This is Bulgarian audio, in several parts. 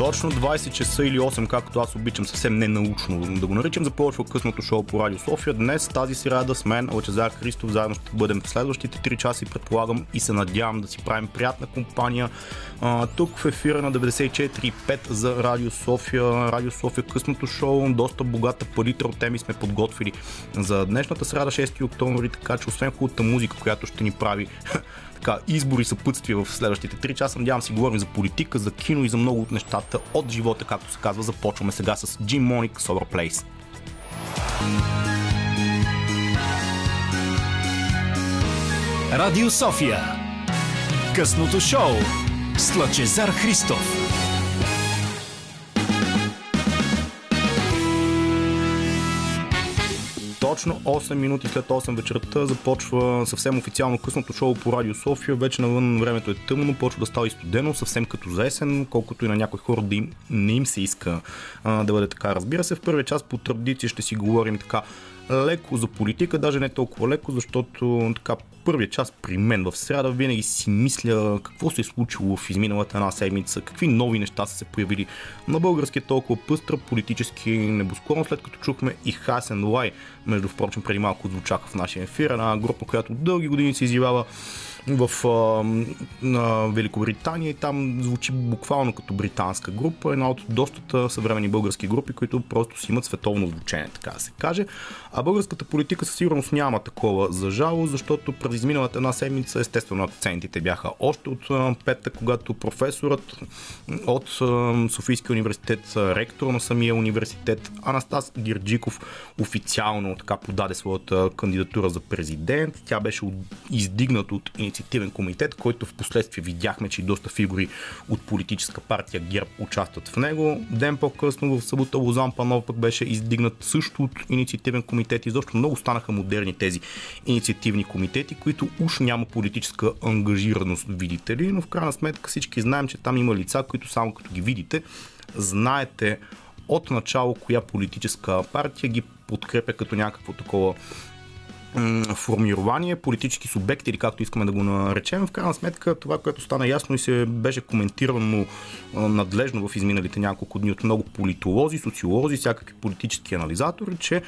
Точно 20 часа или 8, както аз обичам съвсем ненаучно да го наричам, започва късното шоу по Радио София. Днес тази сряда с мен, Лъчезар Христов, заедно ще бъдем в следващите 3 часа и предполагам и се надявам да си правим приятна компания. А, тук в ефира на 94.5 за Радио София. Радио София късното шоу, доста богата палитра от теми сме подготвили за днешната сряда 6 октомври, така че освен хубавата музика, която ще ни прави така, избори съпътствия в следващите 3 часа. Надявам се, говорим за политика, за кино и за много от нещата от живота, както се казва. Започваме сега с Jim Моник Solar Place. Радио София. Късното шоу с Лъчезар Христов. Точно 8 минути след 8 вечерта започва съвсем официално късното шоу по Радио София. Вече навън времето е тъмно, почва да става и студено, съвсем като за есен, колкото и на някои хора да им, не им се иска а, да бъде така. Разбира се, в първия час по традиция ще си говорим така леко за политика, даже не толкова леко, защото така първия час при мен в среда винаги си мисля какво се е случило в изминалата една седмица, какви нови неща са се появили. На българския толкова пъстра политически небосклон, след като чухме и Хасен Лай, между впрочем преди малко звучаха в нашия ефир, една група, която дълги години се изявява в а, Великобритания и там звучи буквално като британска група, една от доста съвремени български групи, които просто си имат световно звучение, така да се каже. А българската политика със сигурност няма такова за жало, защото през изминалата една седмица естествено акцентите бяха още от петък, когато професорът от Софийския университет, ректор на самия университет Анастас Гирджиков официално така подаде своята кандидатура за президент. Тя беше издигната от инициативен комитет, който в последствие видяхме, че и доста фигури от политическа партия ГЕРБ участват в него. Ден по-късно в събота Лозан Панов пък беше издигнат също от инициативен комитет и защо много станаха модерни тези инициативни комитети, които уж няма политическа ангажираност, видите ли, но в крайна сметка всички знаем, че там има лица, които само като ги видите, знаете от начало коя политическа партия ги подкрепя като някакво такова формирование, политически субекти или както искаме да го наречем. В крайна сметка това, което стана ясно и се беше коментирано надлежно в изминалите няколко дни от много политолози, социолози, всякакви политически анализатори, че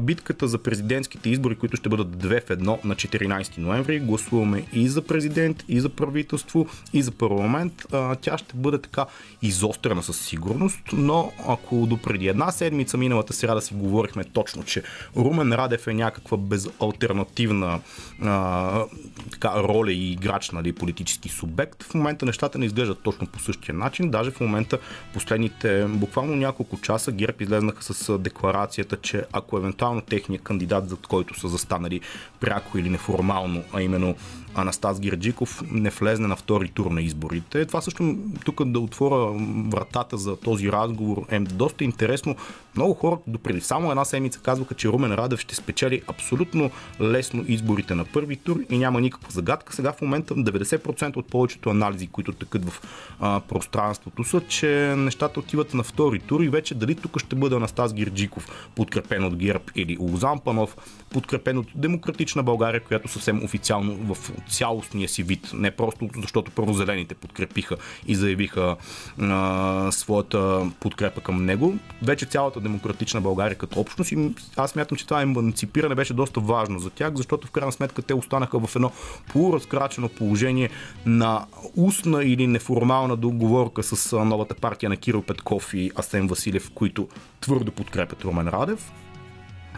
битката за президентските избори, които ще бъдат две в едно на 14 ноември, гласуваме и за президент, и за правителство, и за парламент, тя ще бъде така изострена със сигурност, но ако до преди една седмица миналата сряда си говорихме точно, че Румен Радев е някаква без альтернативна а, така, роля и играч, нали, политически субект. В момента нещата не изглеждат точно по същия начин. Даже в момента последните буквално няколко часа ГЕРБ излезнаха с декларацията, че ако евентуално техният кандидат, за който са застанали пряко или неформално, а именно Анастас Гирджиков не влезне на втори тур на изборите. Това също тук да отворя вратата за този разговор е доста интересно. Много хора допреди само една седмица казваха, че Румен Радев ще спечели абсолютно лесно изборите на първи тур и няма никаква загадка. Сега в момента 90% от повечето анализи, които тъкат в а, пространството са, че нещата отиват на втори тур и вече дали тук ще бъде Анастас Гирджиков, подкрепен от ГЕРБ или Лозан Панов, подкрепен от Демократична България, която съвсем официално в цялостния си вид, не просто защото първозелените подкрепиха и заявиха а, своята подкрепа към него. Вече цялата демократична България като общност и аз мятам, че това еманципиране беше доста важно за тях, защото в крайна сметка те останаха в едно полуразкрачено положение на устна или неформална договорка с новата партия на Кирил Петков и Асен Василев, които твърдо подкрепят Румен Радев.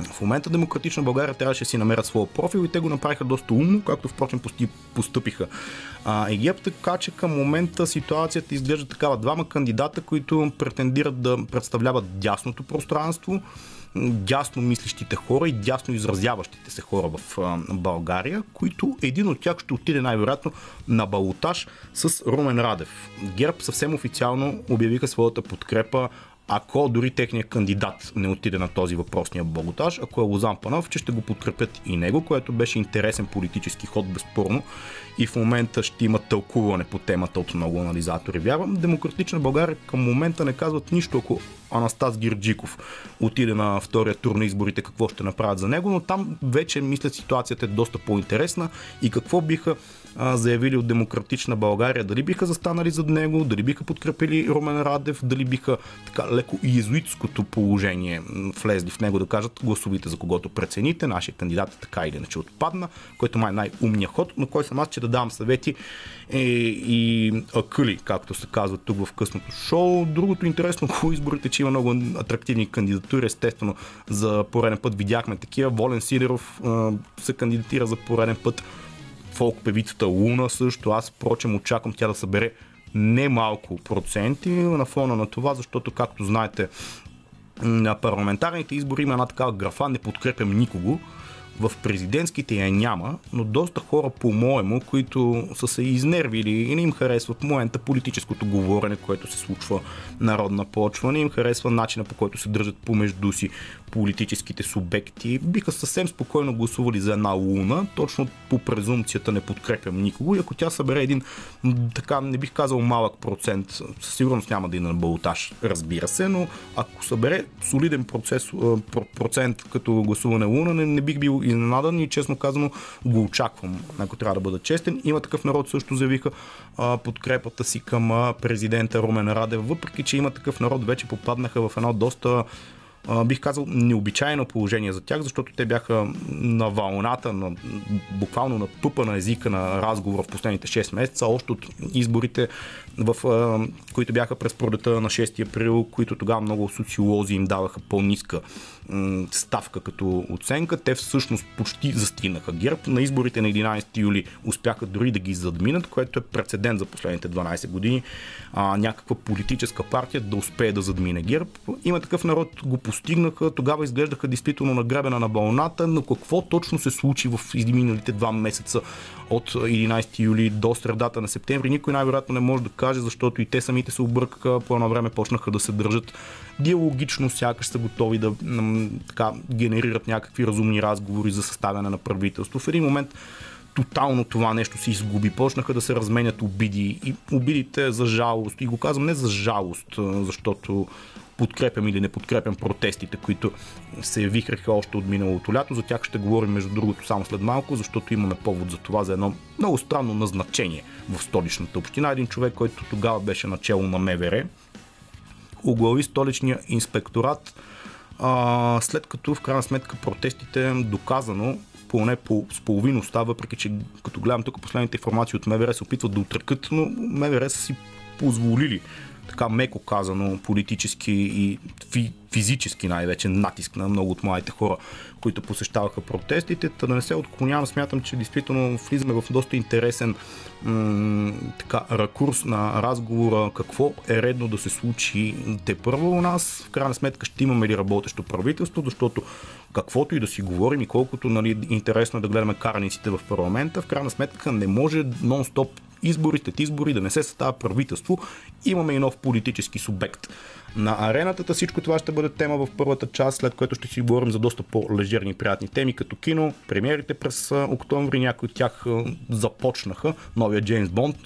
В момента Демократична България трябваше да си намерят своя профил и те го направиха доста умно, както впрочем поступиха а, Египет, така че към момента ситуацията изглежда такава. Двама кандидата, които претендират да представляват дясното пространство, дясно мислещите хора и дясно изразяващите се хора в България, които един от тях ще отиде най-вероятно на балотаж с Румен Радев. ГЕРБ съвсем официално обявиха своята подкрепа ако дори техният кандидат не отиде на този въпросния балотаж, ако е Лозан Панов, че ще го подкрепят и него, което беше интересен политически ход, безспорно. И в момента ще има тълкуване по темата от много анализатори. Вярвам, Демократична България към момента не казват нищо, ако Анастас Гирджиков отиде на втория тур на изборите, какво ще направят за него, но там вече мисля ситуацията е доста по-интересна и какво биха а, заявили от Демократична България, дали биха застанали зад него, дали биха подкрепили Румен Радев, дали биха така леко иезуитското положение влезли в него да кажат гласовите за когото прецените. Нашия кандидат така или иначе отпадна, който май е най-умният ход, на кой съм аз, че да давам съвети е, и акъли, както се казва тук в късното шоу. Другото интересно по изборите, че има много атрактивни кандидатури. Естествено, за пореден път видяхме такива. Волен Сидеров се кандидатира за пореден път фолк певицата Луна също. Аз, впрочем, очаквам тя да събере немалко проценти на фона на това, защото, както знаете, на парламентарните избори има една такава графа не подкрепям никого. В президентските я няма, но доста хора, по-моему, които са се изнервили и не им харесва в момента политическото говорене, което се случва народна почва, не им харесва начина по който се държат помежду си политическите субекти, биха съвсем спокойно гласували за една луна, точно по презумцията не подкрепям никого. И ако тя събере един, така не бих казал малък процент, със сигурност няма да и на балотаж, разбира се, но ако събере солиден процес, процент като гласуване луна, не, не бих бил изненадан и честно казано го очаквам, ако трябва да бъда честен. Има такъв народ също заявиха а, подкрепата си към президента Румен Радев, въпреки че има такъв народ, вече попаднаха в едно доста бих казал, необичайно положение за тях, защото те бяха на вълната, на, буквално на пъпа на езика на разговора в последните 6 месеца, още от изборите, в, които бяха през пролета на 6 април, които тогава много социолози им даваха по-ниска ставка като оценка. Те всъщност почти застигнаха ГЕРБ. На изборите на 11 юли успяха дори да ги задминат, което е прецедент за последните 12 години. А, някаква политическа партия да успее да задмине ГЕРБ. Има такъв народ, го постигнаха. Тогава изглеждаха действително нагребена на вълната, но какво точно се случи в изминалите два месеца от 11 юли до средата на септември, никой най-вероятно не може да каже, защото и те самите се объркаха, по едно време почнаха да се държат диалогично, сякаш са готови да така, генерират някакви разумни разговори за съставяне на правителство. В един момент тотално това нещо се изгуби. Почнаха да се разменят обиди и обидите за жалост. И го казвам не за жалост, защото подкрепям или не подкрепям протестите, които се вихраха още от миналото лято. За тях ще говорим между другото само след малко, защото имаме повод за това, за едно много странно назначение в столичната община. Един човек, който тогава беше начало на МВР, оглави столичния инспекторат, а, след като в крайна сметка протестите доказано поне по, с половиността, въпреки че като гледам тук последните информации от МВР се опитват да отръкат, но МВР са си позволили така меко казано, политически и физически най-вече натиск на много от младите хора, които посещаваха протестите. Та да не се отклонявам, смятам, че действително влизаме в доста интересен м- така, ракурс на разговора какво е редно да се случи те първо у нас. В крайна сметка ще имаме ли работещо правителство, защото каквото и да си говорим и колкото нали, интересно е да гледаме караниците в парламента, в крайна сметка не може нон-стоп избори след избори, да не се състава правителство. Имаме и нов политически субект на арената. Всичко това ще бъде тема в първата част, след което ще си говорим за доста по-лежерни и приятни теми, като кино, премиерите през октомври, някои от тях започнаха. Новия Джеймс Бонд,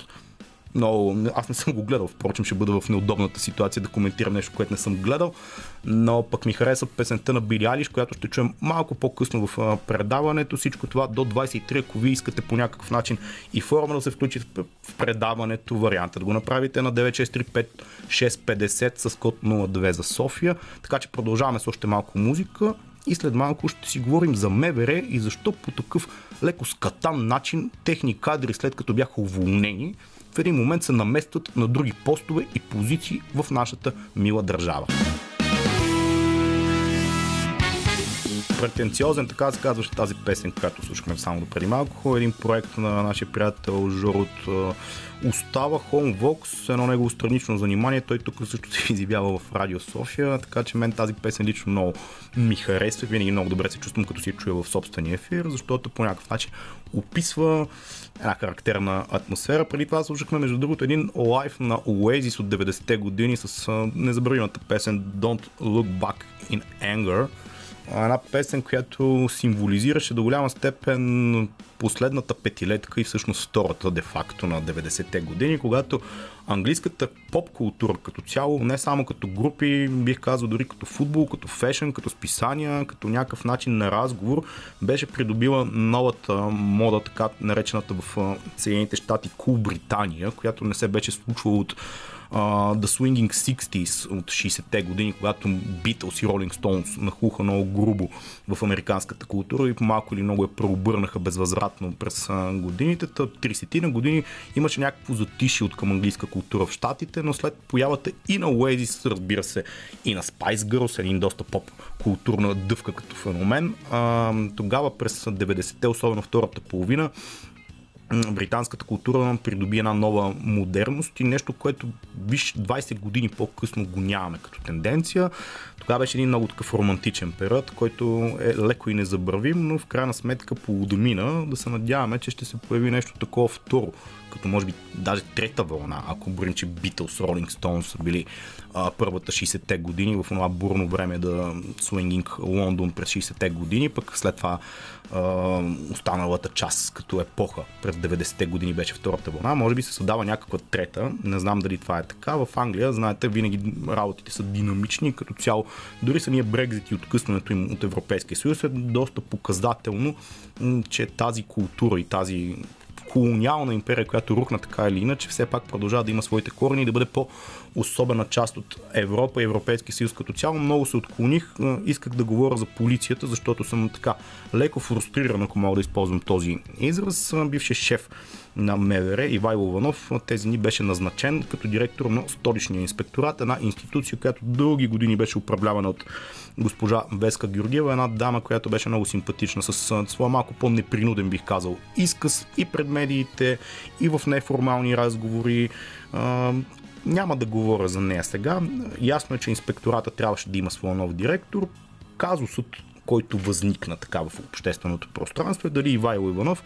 много, аз не съм го гледал, впрочем ще бъда в неудобната ситуация да коментирам нещо, което не съм гледал, но пък ми харесва песента на Били Алиш, която ще чуем малко по-късно в предаването. Всичко това до 23, ако ви искате по някакъв начин и форма да се включи в предаването, варианта да го направите на 9635 650 с код 02 за София. Така че продължаваме с още малко музика и след малко ще си говорим за МВР и защо по такъв леко скатан начин техни кадри след като бяха уволнени в един момент се наместват на други постове и позиции в нашата мила държава. Претенциозен, така се казваше тази песен, която слушахме само до преди малко. Един проект на нашия приятел Жор от Остава Homevox, едно негово странично занимание. Той тук също се изявява в Радио София, така че мен тази песен лично много ми харесва. Винаги много добре се чувствам, като си я чуя в собствения ефир, защото по някакъв начин описва една характерна атмосфера. Преди това слушахме, между другото, един лайф на Oasis от 90-те години с незабравимата песен Don't Look Back in Anger една песен, която символизираше до голяма степен последната петилетка и всъщност втората де-факто на 90-те години, когато английската поп култура като цяло, не само като групи, бих казал дори като футбол, като фешен, като списания, като някакъв начин на разговор, беше придобила новата мода, така наречената в Съединените щати Кул Британия, която не се беше случвала от uh, The Swinging 60s от 60-те години, когато Beatles и Rolling Stones нахуха много грубо в американската култура и малко или много я преобърнаха безвъзвратно през годините. 30-ти на години имаше някакво затиши от към английска култура в Штатите, но след появата и на Oasis, разбира се, и на Spice Girls, един доста поп културна дъвка като феномен, uh, тогава през 90-те, особено втората половина, британската култура придоби една нова модерност и нещо, което виж 20 години по-късно го нямаме като тенденция. Тогава беше един много такъв романтичен период, който е леко и незабравим, но в крайна сметка полудомина да се надяваме, че ще се появи нещо такова второ, като може би даже трета вълна, ако броим, че Beatles, Rolling Stones са били а, първата 60-те години, в това бурно време да свингинг Лондон през 60-те години, пък след това останалата част като епоха през 90-те години беше втората вълна. Може би се създава някаква трета, не знам дали това е така. В Англия, знаете, винаги работите са динамични, като цяло дори самия Брекзит и откъсването им от Европейския съюз е доста показателно, че тази култура и тази колониална империя, която рухна така или иначе, все пак продължава да има своите корени и да бъде по-особена част от Европа и Европейски съюз като цяло. Много се отклоних. Исках да говоря за полицията, защото съм така леко фрустриран, ако мога да използвам този израз. Бившия шеф на МВР Ивайло Иванов тези дни беше назначен като директор на столичния инспекторат, една институция, която дълги години беше управлявана от госпожа Веска Георгиева, една дама, която беше много симпатична, с своя малко по-непринуден, бих казал, изказ и пред медиите, и в неформални разговори. Няма да говоря за нея сега. Ясно е, че инспектората трябваше да има своя нов директор. Казусът който възникна така в общественото пространство е дали Ивайло Иванов,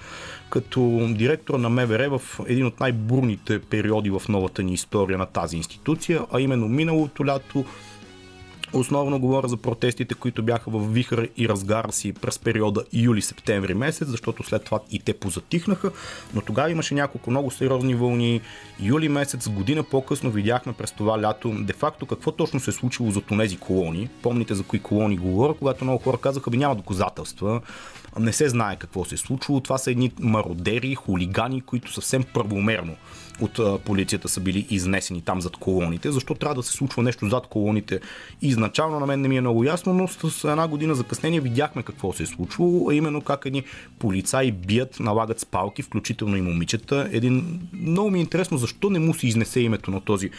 като директор на МВР в един от най-бурните периоди в новата ни история на тази институция, а именно миналото лято Основно говоря за протестите, които бяха в вихър и разгара си през периода юли-септември месец, защото след това и те позатихнаха, но тогава имаше няколко много сериозни вълни. Юли месец, година по-късно видяхме през това лято де-факто какво точно се е случило за тези колони. Помните за кои колони говоря, когато много хора казаха, би няма доказателства, не се знае какво се е случило. Това са едни мародери, хулигани, които съвсем първомерно от полицията са били изнесени там зад колоните. Защо трябва да се случва нещо зад колоните? Изначално на мен не ми е много ясно, но с една година закъснение видяхме какво се е случвало, а именно как едни полицаи бият, налагат спалки, включително и момичета. Един... Много ми е интересно защо не му се изнесе името на този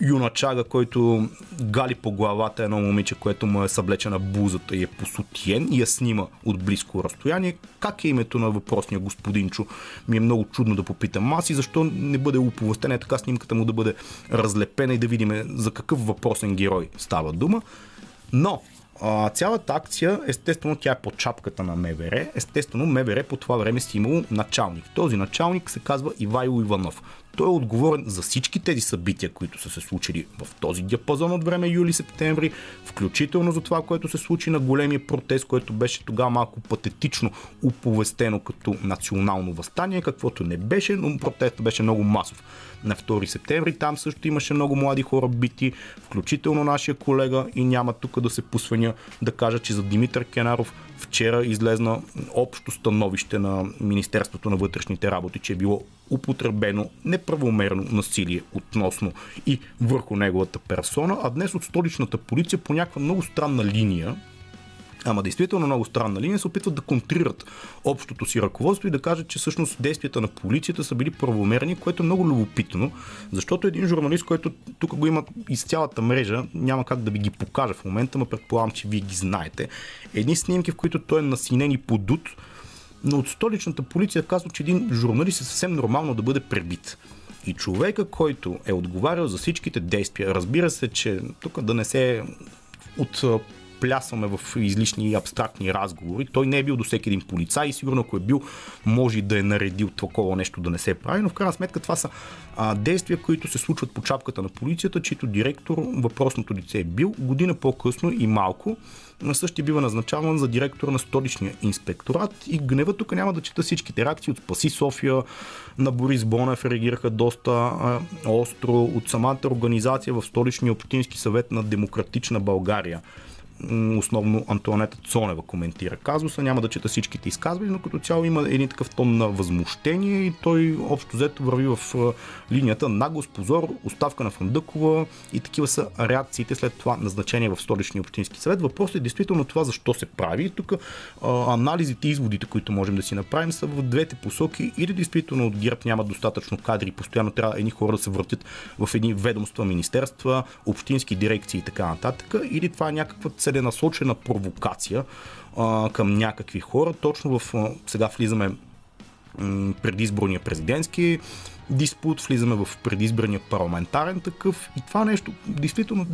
юначага, който гали по главата едно момиче, което му е съблечена бузата и е посутиен и я снима от близко разстояние. Как е името на въпросния господинчо? Ми е много чудно да попитам аз и защо не бъде оповестена така снимката му да бъде разлепена и да видим за какъв въпросен герой става дума. Но а, цялата акция, естествено, тя е под чапката на МВР. Естествено, МВР по това време си имало началник. Този началник се казва Ивайло Иванов. Той е отговорен за всички тези събития, които са се случили в този диапазон от време юли-септември, включително за това, което се случи на големия протест, което беше тогава малко патетично оповестено като национално възстание, каквото не беше, но протестът беше много масов. На 2 септември там също имаше много млади хора бити, включително нашия колега и няма тук да се посвеня да кажа, че за Димитър Кенаров вчера излезна общо становище на Министерството на вътрешните работи, че е било употребено неправомерно насилие относно и върху неговата персона, а днес от столичната полиция по някаква много странна линия, ама действително много странна линия, се опитват да контрират общото си ръководство и да кажат, че всъщност действията на полицията са били правомерни, което е много любопитно, защото един журналист, който тук го има из цялата мрежа, няма как да ви ги покажа в момента, но предполагам, че вие ги знаете. Едни снимки, в които той е насинен и подут, но от столичната полиция казва, че един журналист е съвсем нормално да бъде пребит. И човека, който е отговарял за всичките действия, разбира се, че тук да не се от плясваме в излишни и абстрактни разговори. Той не е бил до всеки един полицай и сигурно ако е бил, може да е наредил такова нещо да не се прави, но в крайна сметка това са а, действия, които се случват по чапката на полицията, чието директор въпросното лице е бил година по-късно и малко на същия бива назначаван за директор на столичния инспекторат и гнева тук няма да чета всичките реакции от Спаси София, на Борис Бонев реагираха доста а, остро от самата организация в столичния общински съвет на Демократична България основно Антуанета Цонева коментира казуса. Няма да чета всичките изказвания, но като цяло има един такъв тон на възмущение и той общо взето върви в линията наглост, позор, оставка на Фандъкова и такива са реакциите след това назначение в столичния общински съвет. Въпросът е действително това защо се прави. Тук анализите и изводите, които можем да си направим са в двете посоки или действително от ГЕРБ нямат достатъчно кадри постоянно трябва едни хора да се въртят в едни ведомства, министерства, общински дирекции и така нататък, или това е някаква целенасочена провокация а, към някакви хора. Точно в а, сега влизаме м, предизборния президентски диспут, влизаме в предизборния парламентарен такъв и това нещо действително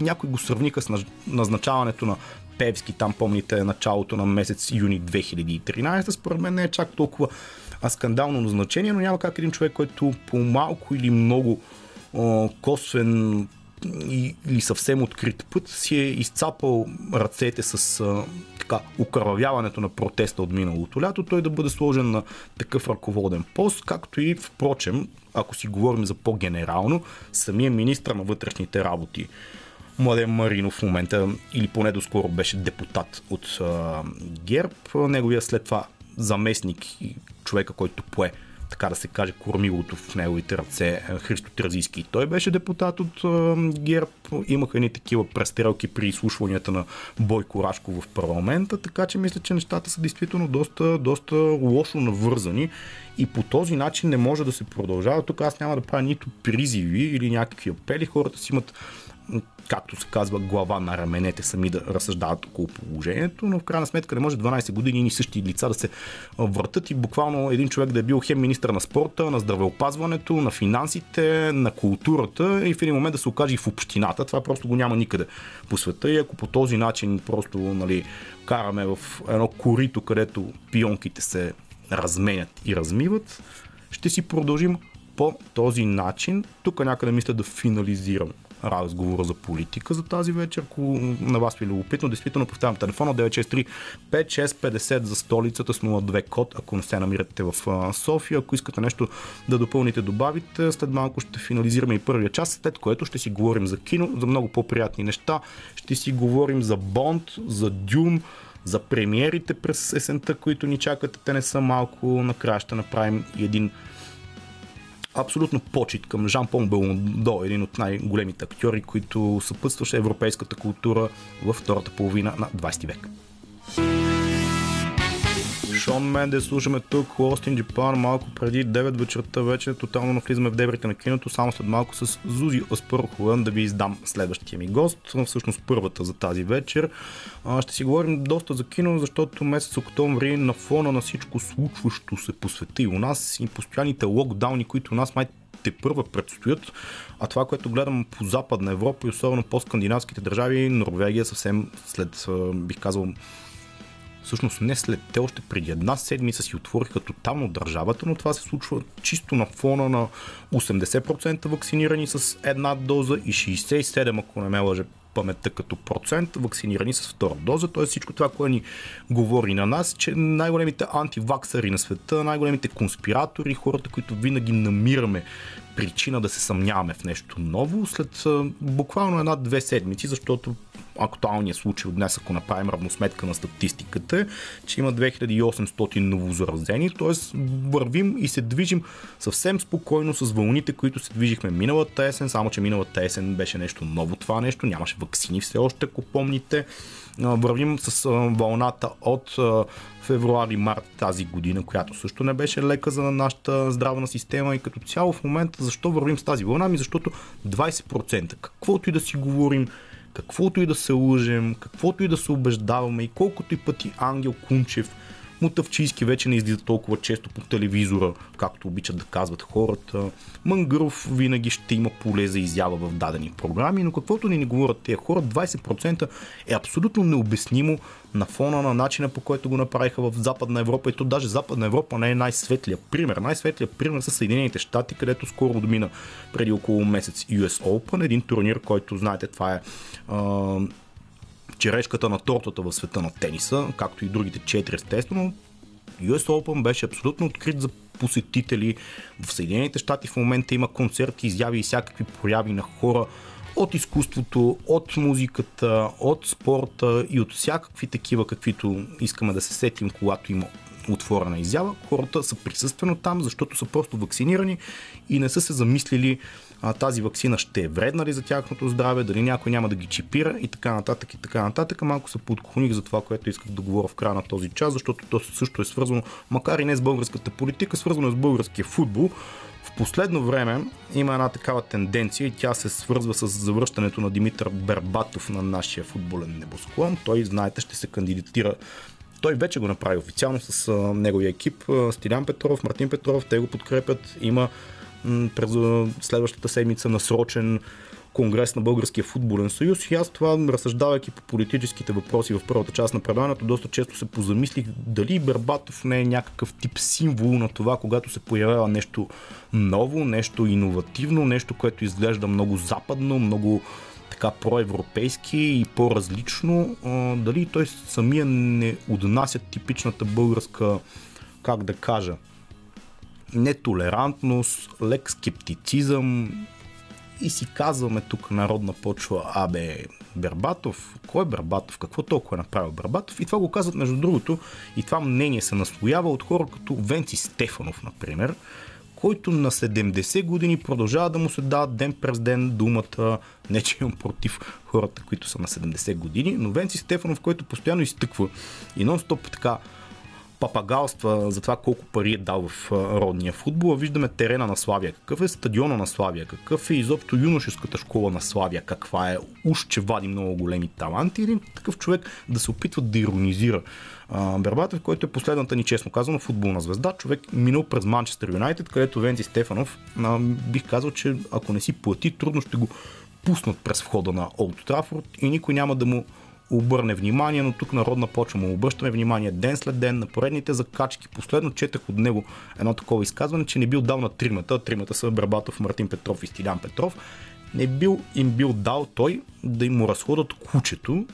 някой го сравниха с назначаването на Певски, там помните началото на месец юни 2013, според мен не е чак толкова скандално назначение, но няма как един човек, който по малко или много косвен или съвсем открит път си е изцапал ръцете с а, така, укървяването на протеста от миналото лято, той да бъде сложен на такъв ръководен пост, както и впрочем, ако си говорим за по-генерално, самия министр на вътрешните работи. Младен Маринов в момента, или поне доскоро беше депутат от а, ГЕРБ, неговия след това заместник и човека, който пое така да се каже, кормилото в неговите ръце е, Христо Тразийски. Той беше депутат от ГЕРБ. Имаха едни такива престрелки при изслушванията на Бойко Рашко в парламента, така че мисля, че нещата са действително доста, доста лошо навързани и по този начин не може да се продължава. Тук аз няма да правя нито призиви или някакви апели. Хората си имат както се казва, глава на раменете сами да разсъждават около положението, но в крайна сметка не може 12 години и същи лица да се въртат и буквално един човек да е бил хем министър на спорта, на здравеопазването, на финансите, на културата и в един момент да се окаже и в общината. Това просто го няма никъде по света и ако по този начин просто нали, караме в едно корито, където пионките се разменят и размиват, ще си продължим по този начин. Тук някъде мисля да финализирам разговора за политика за тази вечер. Ако на вас ви е любопитно, действително повтарям телефона 963 5650 за столицата с 02 код, ако не се намирате в София. Ако искате нещо да допълните, добавите, след малко ще финализираме и първия час, след което ще си говорим за кино, за много по-приятни неща. Ще си говорим за Бонд, за Дюм, за премиерите през есента, които ни чакат. Те не са малко. Накрая ще направим един абсолютно почет към Жан Пон Белондо, един от най-големите актьори, които съпътстваше европейската култура във втората половина на 20 век. Шон Мендес слушаме тук, Lost in малко преди 9 вечерта вече тотално навлизаме в дебрите на киното, само след малко с Зузи Аспърхова да ви издам следващия ми гост, всъщност първата за тази вечер. Ще си говорим доста за кино, защото месец октомври на фона на всичко случващо се по света и у нас и постоянните локдауни, които у нас май те първа предстоят, а това, което гледам по Западна Европа и особено по скандинавските държави, Норвегия съвсем след, бих казал, Всъщност не след те, още преди една седмица си отвориха тотално държавата, но това се случва чисто на фона на 80% вакцинирани с една доза и 67, ако не ме лъже паметта като процент, вакцинирани с втора доза. Т.е. всичко това, което ни говори на нас, че най-големите антиваксари на света, най-големите конспиратори, хората, които винаги намираме причина да се съмняваме в нещо ново, след буквално една-две седмици, защото актуалния случай от днес, ако направим равносметка на статистиката, че има 2800 новозаразени, т.е. вървим и се движим съвсем спокойно с вълните, които се движихме миналата есен, само че миналата есен беше нещо ново това нещо, нямаше вакцини все още, ако помните. Вървим с вълната от февруари-март тази година, която също не беше лека за нашата здравна система и като цяло в момента защо вървим с тази вълна? Ми защото 20%, каквото и да си говорим, каквото и да се лъжем, каквото и да се убеждаваме и колкото и пъти Ангел Кунчев Мутавчийски вече не излиза толкова често по телевизора, както обичат да казват хората. Мангъров винаги ще има поле за изява в дадени програми, но каквото ни не говорят тези хора, 20% е абсолютно необяснимо на фона на начина по който го направиха в Западна Европа. И то даже Западна Европа не е най-светлия пример. Най-светлия пример са Съединените щати, където скоро отмина преди около месец US Open, един турнир, който знаете, това е черешката на тортата в света на тениса, както и другите четири естествено. US Open беше абсолютно открит за посетители. В Съединените щати в момента има концерти, изяви и всякакви прояви на хора от изкуството, от музиката, от спорта и от всякакви такива, каквито искаме да се сетим, когато има отворена изява. Хората са присъствено там, защото са просто вакцинирани и не са се замислили а, тази вакцина ще е вредна ли за тяхното здраве, дали някой няма да ги чипира и така нататък и така нататък. Малко се подклоних за това, което исках да говоря в края на този час, защото то също е свързано, макар и не с българската политика, свързано е с българския футбол. В последно време има една такава тенденция и тя се свързва с завръщането на Димитър Бербатов на нашия футболен небосклон. Той, знаете, ще се кандидатира той вече го направи официално с неговия екип. Стилян Петров, Мартин Петров, те го подкрепят. Има през следващата седмица насрочен конгрес на Българския футболен съюз. И аз това, разсъждавайки по политическите въпроси в първата част на предаването, доста често се позамислих дали Бербатов не е някакъв тип символ на това, когато се появява нещо ново, нещо иновативно, нещо, което изглежда много западно, много така проевропейски и по-различно, дали той самия не отнася типичната българска, как да кажа, нетолерантност, лек скептицизъм и си казваме тук народна почва, абе, Бербатов, кой е Бербатов, какво толкова е направил Бербатов? И това го казват между другото и това мнение се наслоява от хора като Венци Стефанов, например, който на 70 години продължава да му се дава ден през ден думата, не че имам против хората, които са на 70 години, но Венци Стефанов, който постоянно изтъква и нон-стоп така папагалства за това колко пари е дал в родния футбол. Виждаме терена на Славия, какъв е стадиона на Славия, какъв е изобщо юношеската школа на Славия, каква е, уж че вади много големи таланти. Един такъв човек да се опитва да иронизира Бербатов, който е последната ни, честно казано, футболна звезда. Човек минал през Манчестър Юнайтед, където Венци Стефанов, а, бих казал, че ако не си плати, трудно ще го пуснат през входа на Олд Трафорд и никой няма да му обърне внимание, но тук народна почва му обръщаме внимание ден след ден на поредните закачки. Последно четах от него едно такова изказване, че не бил дал на тримата. Тримата са Брабатов, Мартин Петров и Стилян Петров. Не бил им бил дал той да им му разходят кучето.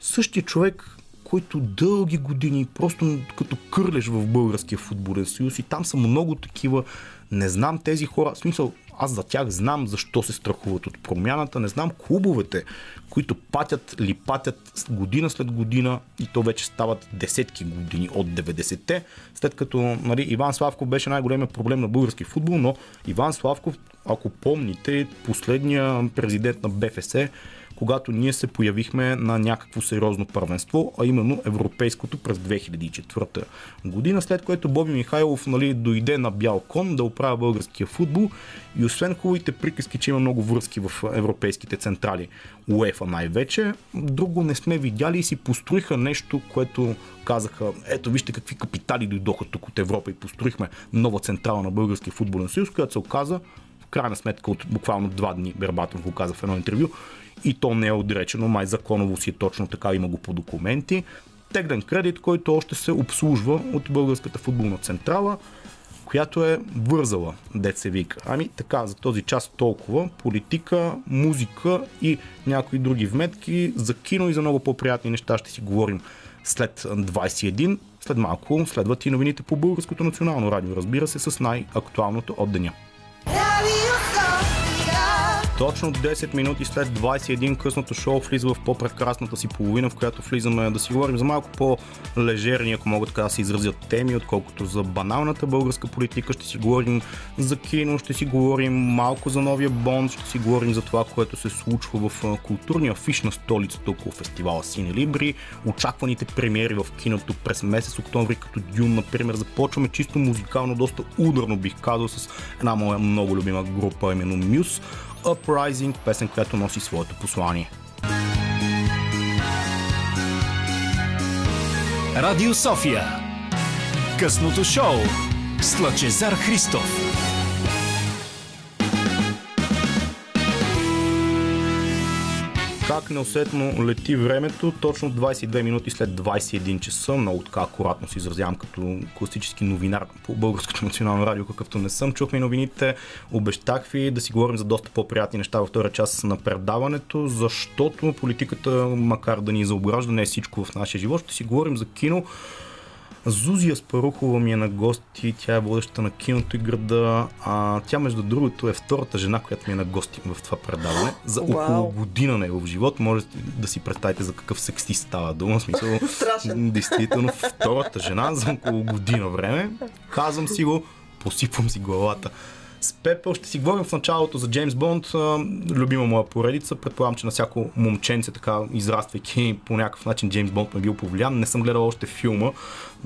Същия човек, който дълги години, просто като кърлеш в Българския футболен съюз и там са много такива, не знам тези хора, в смисъл, аз за тях знам защо се страхуват от промяната, не знам клубовете, които патят ли патят година след година и то вече стават десетки години от 90-те, след като нали, Иван Славков беше най-големия проблем на български футбол, но Иван Славков, ако помните, последния президент на БФС когато ние се появихме на някакво сериозно първенство, а именно европейското през 2004 година, след което Боби Михайлов нали, дойде на бял кон да оправя българския футбол и освен хубавите приказки, че има много връзки в европейските централи, УЕФА най-вече, друго не сме видяли и си построиха нещо, което казаха, ето вижте какви капитали дойдоха тук от Европа и построихме нова централа на българския футболен съюз, която се оказа в крайна сметка от буквално два дни Бербатов го каза в едно интервю, и то не е отречено, май законово си е точно така, има го по документи. Теглен кредит, който още се обслужва от Българската футболна централа, която е вързала, деца вика. Ами така, за този час толкова. Политика, музика и някои други вметки. За кино и за много по-приятни неща ще си говорим след 21. След малко следват и новините по Българското национално радио, разбира се, с най-актуалното от деня. Точно 10 минути след 21 късното шоу влиза в по-прекрасната си половина, в която влизаме да си говорим за малко по-лежерни, ако мога така да се изразят теми, отколкото за баналната българска политика. Ще си говорим за кино, ще си говорим малко за новия Бонд, ще си говорим за това, което се случва в културния фиш на столицата около фестивала Сини Либри, очакваните премиери в киното през месец октомври, като Дюн, например. Започваме чисто музикално, доста ударно бих казал, с една моя много любима група, именно Мюс. Uprising, песен, която носи своето послание. Радио София Късното шоу с Лъчезар Христов. Как неусетно лети времето, точно 22 минути след 21 часа, много така акуратно се изразявам като класически новинар по Българското национално радио, какъвто не съм. Чухме новините, обещах ви да си говорим за доста по-приятни неща във втора част на предаването, защото политиката, макар да ни заображда, не е всичко в нашия живот. Ще си говорим за кино, Зузия Спарухова ми е на гости, тя е водеща на киното и града. А, тя, между другото, е втората жена, която ми е на гости в това предаване. За около Вау. година на в живот. Може да си представите за какъв секси става дума. В смисъл, Страшен. действително, втората жена за около година време. Казвам си го, посипвам си главата. С Пепел ще си говорим в началото за Джеймс Бонд, любима моя поредица. Предполагам, че на всяко момченце, така израствайки по някакъв начин, Джеймс Бонд ме е бил повлиян. Не съм гледал още филма.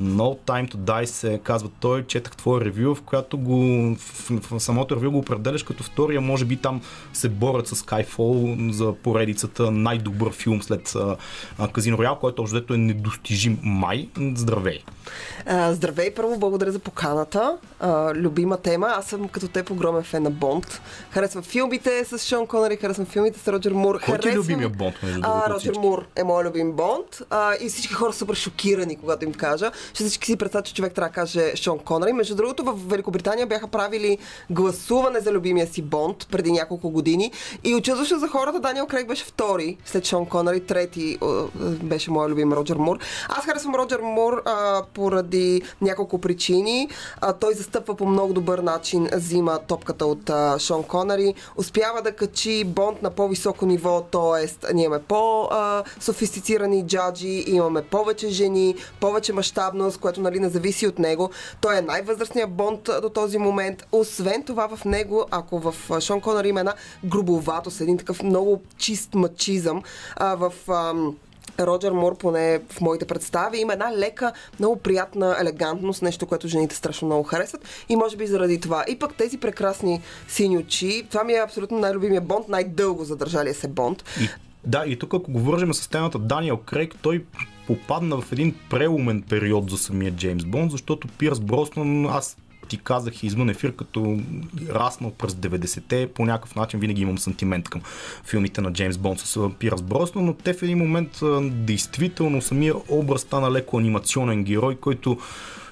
No Time to Die се казва той. Четах твоя ревю, в която го, в, в самото ревю го определяш като втория. Може би там се борят с Skyfall за поредицата най-добър филм след Казино Роял, който общо е недостижим май. Здравей! здравей, първо благодаря за поканата. А, любима тема. Аз съм като теб огромен фен на Бонд. Харесвам филмите с Шон Конъри, харесвам филмите с Роджер Мур. Кой ти е любимия Бонд? Между а, Роджер Мур е моят любим Бонд. А, и всички хора са супер шокирани, когато им кажа. Ще всички си представят, че човек трябва да каже Шон Конъри. Между другото, в Великобритания бяха правили гласуване за любимия си Бонд преди няколко години. И очудваше за хората Даниел Крейг беше втори след Шон Конъри, трети беше моят любим Роджер Мур. Аз харесвам Роджер Мур а, поради няколко причини. А, той застъпва по много добър начин, взима топката от а, Шон Конъри, успява да качи Бонд на по-високо ниво, т.е. ние имаме по-софистицирани джаджи, имаме повече жени, повече мащабност, което нали, не зависи от него. Той е най-възрастният Бонд до този момент. Освен това в него, ако в Шон Конър има една грубоватост, един такъв много чист мачизъм, а, в... А, Роджер Мур, поне в моите представи, има една лека, много приятна елегантност, нещо, което жените страшно много харесват и може би заради това. И пък тези прекрасни сини очи, това ми е абсолютно най-любимия Бонд, най-дълго задържалия се Бонд. И, да, и тук ако говорим с темата Даниел Крейг, той попадна в един преумен период за самия Джеймс Бонд, защото Пирс Броснан, аз ти казах извън ефир, като раснал през 90-те, по някакъв начин винаги имам сантимент към филмите на Джеймс Бонд с Пирас Броснан, но те в един момент действително самия образ стана леко анимационен герой, който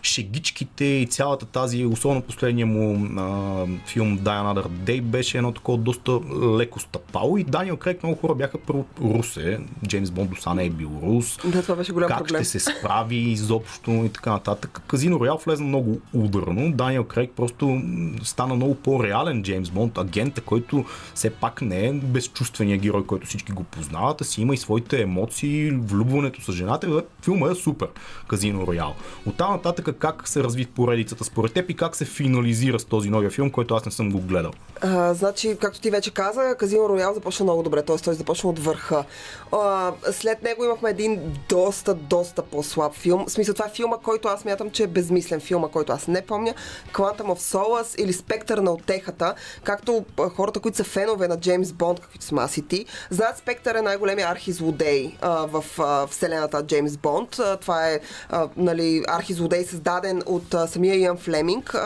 шегичките и цялата тази, особено последния му а, филм Die Another Day беше едно такова доста леко стъпало и Даниел Крейг много хора бяха първо русе. Джеймс Бонд до не е бил рус. Да, това беше голям как проблем. ще се справи изобщо и така нататък. Казино Роял влезна много ударно. Даниел Крейг просто стана много по-реален Джеймс Бонд, агента, който все пак не е безчувствения герой, който всички го познават, а си има и своите емоции, влюбването с жената. Филма е супер. Казино Роял. Оттам нататък как се разви поредицата според теб и как се финализира с този новия филм, който аз не съм го гледал? А, значи, както ти вече каза, Казино Роял започна много добре, т.е. той започна от върха. А, след него имахме един доста, доста по-слаб филм. В смисъл, това е филма, който аз мятам, че е безмислен филма, който аз не помня. Quantum of Solace или Спектър на отехата, както хората, които са фенове на Джеймс Бонд, каквито сме аз и ти, знаят Спектър е най-големия архизлодей а, в а, вселената Джеймс Бонд. А, това е а, нали, архизлодей създаден от самия Иан Флеминг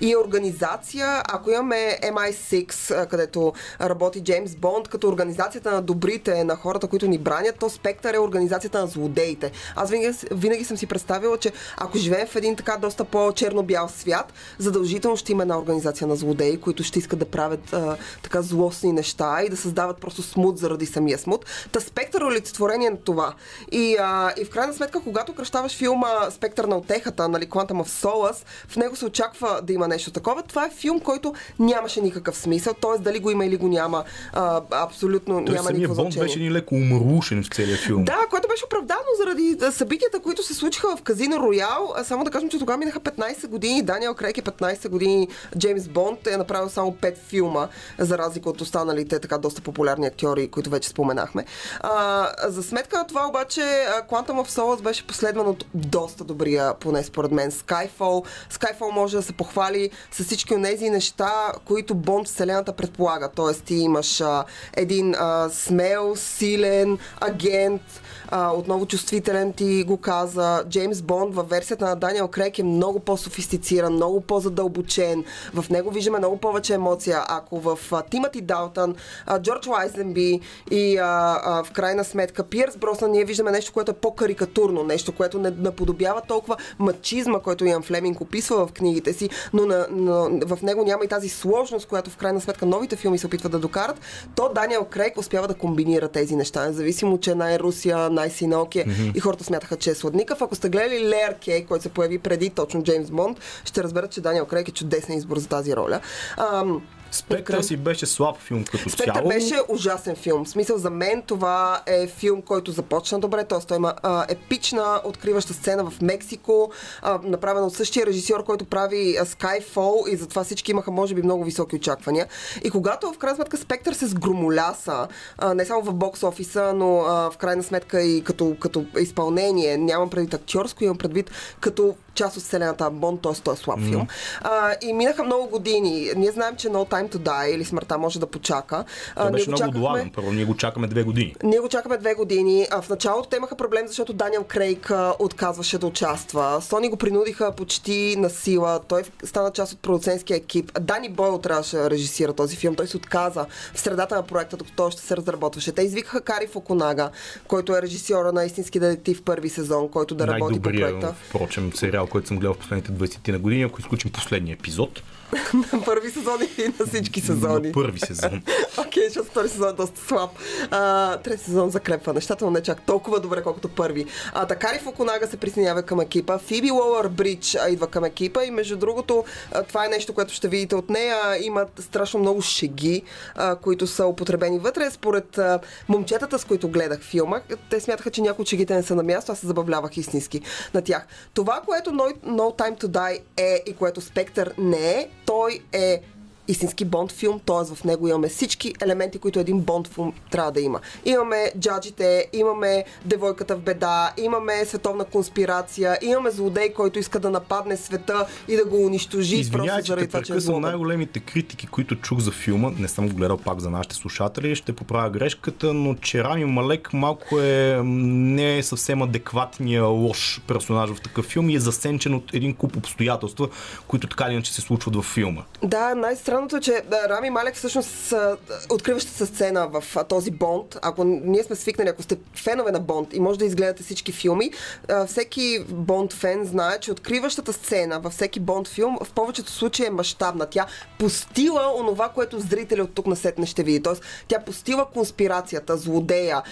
и е организация, ако имаме MI6, а, където работи Джеймс Бонд, като организацията на добрите, на хората, които ни бранят, то Спектър е организацията на злодеите. Аз винаги, винаги съм си представила, че ако живеем в един така доста по-черно-бял свят, задължително ще има една организация на злодеи, които ще искат да правят а, така злостни неща и да създават просто смут заради самия смут. Та Спектър е олицетворение на това. И, а, и в крайна сметка, когато кръщаваш филма Спектър на отехата, нали, Quantum of Solace, в него се очаква да има нещо такова. Това е филм, който нямаше никакъв смисъл, т.е. дали го има или го няма, а, абсолютно Той няма никакво Бонд значение. беше ни леко умрушен в целия филм. Да, което беше оправдано заради събитията, които се случиха в Казино Роял. Само да кажем, че тогава минаха 15 години. Даниел Крейг е 15 години. Джеймс Бонд е направил само 5 филма, за разлика от останалите така доста популярни актьори, които вече споменахме. А, за сметка на това обаче, Quantum of Solace беше последван от доста добрия, поне според мен. Skyfall. Skyfall може да се похвали с всички от тези неща, които Бонд вселената предполага. Тоест ти имаш а, един а, смел, силен агент, а, отново чувствителен ти го каза. Джеймс Бонд във версията на Даниел Крейг е много по-софистициран, много по-задълбочен. В него виждаме много повече емоция. Ако в а, Тимати Далтън, а, Джордж Лайзенби и а, а, в крайна сметка Пирс Броснан ние виждаме нещо, което е по-карикатурно, нещо, което не наподобява толкова мачизма, който Ян Флеминг описва в книгите си, но, на, но в него няма и тази сложност, която в крайна сметка новите филми се опитват да докарат, то Даниел Крейг успява да комбинира тези неща, независимо, че най-Русия, най-синоке mm-hmm. и хората смятаха, че е сладникъв. Ако сте гледали Лер Кей, който се появи преди точно Джеймс Бонд, ще разберат, че Даниел Крейг е чудесен избор за тази роля. Ам, Спектър си беше слаб филм като Спектър цяло. беше ужасен филм. В смисъл за мен това е филм, който започна добре. Т.е. той има а, епична откриваща сцена в Мексико, а, направена от същия режисьор, който прави а, Skyfall и затова всички имаха може би много високи очаквания. И когато в крайна сметка Спектър се сгромоляса, а, не само в бокс офиса, но а, в крайна сметка и като, като изпълнение, нямам предвид актьорско, имам предвид като част от вселената Бонд, т.е. той е слаб mm. филм. А, и минаха много години. Ние знаем, че No Time to Die или смъртта може да почака. Той беше много отлаган. Първо ние го чакаме две години. Ние го чакаме две години. А в началото те имаха проблем, защото Даниел Крейг а, отказваше да участва. Сони го принудиха почти на сила. Той стана част от продуцентския екип. Дани Бойл трябваше да режисира този филм. Той се отказа в средата на проекта, докато той ще се разработваше. Те извикаха Кари Фокунага, който е режисьора на истински детектив първи сезон, който да работи по проекта. Впрочем, сериал, който съм гледал в последните 20 на години, ако изключим последния епизод. На първи сезон и на всички сезони. На първи сезон. Окей, okay, защото втори сезон е доста слаб. А, трети сезон закрепва нещата, но не чак толкова добре, колкото първи. А, Такари Фукунага се присъединява към екипа. Фиби Лоуър Бридж идва към екипа и между другото, това е нещо, което ще видите от нея. Има страшно много шеги, а, които са употребени вътре. Според а, момчетата, с които гледах филма, те смятаха, че някои от шегите не са на място, аз се забавлявах истински на тях. Това, което No, no Time to Die е и което Спектър не е, той е истински Бонд филм, т.е. в него имаме всички елементи, които един Бонд филм трябва да има. Имаме джаджите, имаме девойката в беда, имаме световна конспирация, имаме злодей, който иска да нападне света и да го унищожи. Извинявай, че те прекъсвам е най-големите критики, които чух за филма. Не съм го гледал пак за нашите слушатели, ще поправя грешката, но че Рами Малек малко е не е съвсем адекватния лош персонаж в такъв филм и е засенчен от един куп обстоятелства, които така или иначе се случват във филма. Да, най-странно Странното е, че Рами Малек всъщност откриващата сцена в този Бонд, ако ние сме свикнали, ако сте фенове на Бонд и може да изгледате всички филми, всеки Бонд фен знае, че откриващата сцена във всеки Бонд филм в повечето случаи е мащабна. Тя постила онова, което зрителя от тук на сетне ще види. Тоест, тя постила конспирацията, злодея,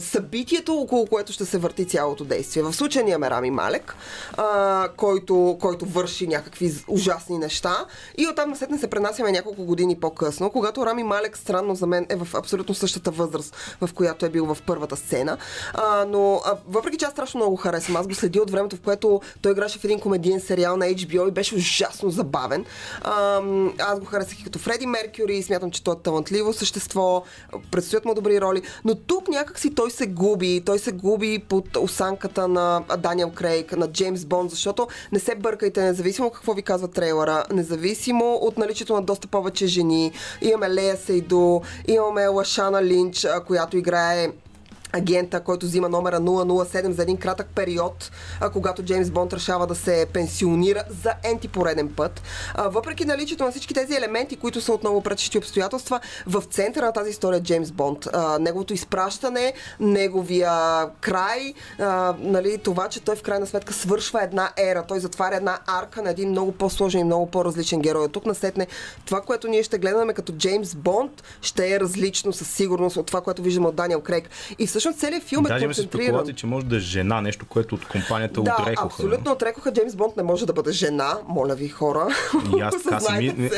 събитието, около което ще се върти цялото действие. В случая ние имаме Рами Малек, който, който върши някакви ужасни неща и оттам на сетне се пренасяме няколко години по-късно, когато Рами Малек странно за мен е в абсолютно същата възраст, в която е бил в първата сцена. А, но а, въпреки че аз страшно много харесвам, аз го следя от времето, в което той играше в един комедиен сериал на HBO и беше ужасно забавен. А, аз го харесах и като Фреди Меркюри, смятам, че той е талантливо същество, предстоят му добри роли, но тук някакси той се губи, той се губи под осанката на Даниел Крейг, на Джеймс Бонд, защото не се бъркайте, независимо какво ви казва трейлера, независимо от наличието на доста повече жени. Имаме Лея Сейдо, имаме Лашана Линч, която играе агента, който взима номера 007 за един кратък период, а, когато Джеймс Бонд решава да се пенсионира за енти пореден път. А, въпреки наличието на всички тези елементи, които са отново пречещи обстоятелства, в центъра на тази история е Джеймс Бонд. А, неговото изпращане, неговия край, а, нали, това, че той в крайна сметка свършва една ера, той затваря една арка на един много по-сложен и много по-различен герой. От тук насетне това, което ние ще гледаме като Джеймс Бонд, ще е различно със сигурност от това, което виждаме от Даниел Крейг. И всъщност целият филм е Даже концентриран. се че може да е жена, нещо, което от компанията да, отрекоха. абсолютно отрекоха. Джеймс Бонд не може да бъде жена, моля ви хора. И аз така си ми...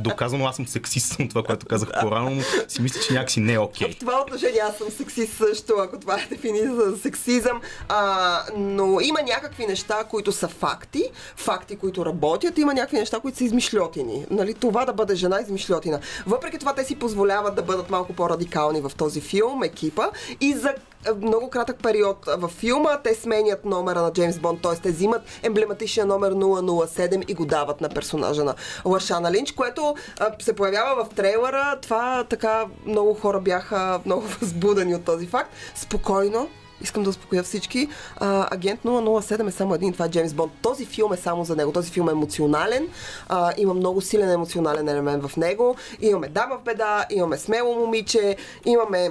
Доказано аз съм сексист на това, което казах по-рано, но си мисля, че някакси не е окей. Okay. В това отношение аз съм сексист също, ако това е дефиниция за сексизъм. А, но има някакви неща, които са факти, факти, които работят, има някакви неща, които са измишлетини. Нали, това да бъде жена измишлетина. Въпреки това те си позволяват да бъдат малко по-радикални в този филм, екипа и за е, много кратък период във филма. Те сменят номера на Джеймс Бонд, т.е. те взимат емблематичния номер 007 и го дават на персонажа на Лашана Линч, което а, се появява в трейлера. Това така много хора бяха много възбудени от този факт. Спокойно, искам да успокоя всички. А, агент 007 е само един, това е Джеймс Бонд. Този филм е само за него. Този филм е емоционален. А, има много силен емоционален елемент в него. Имаме дама в беда, имаме смело момиче, имаме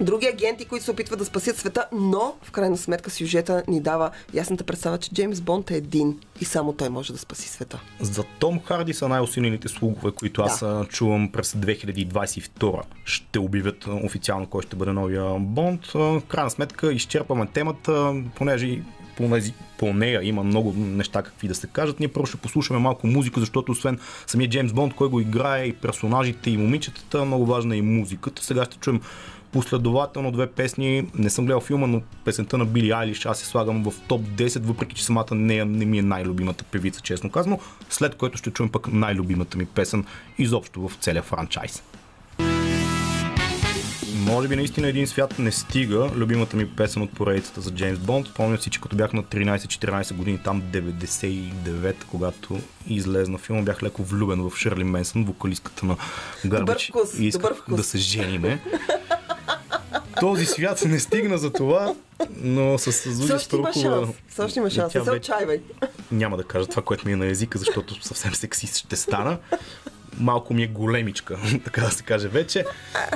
други агенти, които се опитват да спасят света, но в крайна сметка сюжета ни дава ясната представа, че Джеймс Бонд е един и само той може да спаси света. За Том Харди са най-усилените слугове, които аз Да. да. чувам през 2022. Ще обявят официално кой ще бъде новия Бонд. В крайна сметка изчерпваме темата, понеже и по, нези, по нея има много неща какви да се кажат. Ние първо ще послушаме малко музика, защото освен самия Джеймс Бонд, кой го играе, и персонажите, и момичетата, много важна е и музиката. Сега ще чуем последователно две песни. Не съм гледал филма, но песента на Били Айлиш аз се слагам в топ 10, въпреки че самата нея не ми е най-любимата певица, честно казано. След което ще чуем пък най-любимата ми песен изобщо в целия франчайз. Може би наистина един свят не стига. Любимата ми песен от поредицата за Джеймс Бонд. Спомням си, че като бях на 13-14 години, там 99, когато излезна филма, бях леко влюбен в Шърли Менсън, вокалистката на Гарбич. вкус, и исках добър вкус. да се жениме. Този свят не стигна за това, но с Все Зузи още има шанс. Не се отчаивай. няма да кажа това, което ми е на езика, защото съвсем сексист ще стана. Малко ми е големичка, така да се каже вече.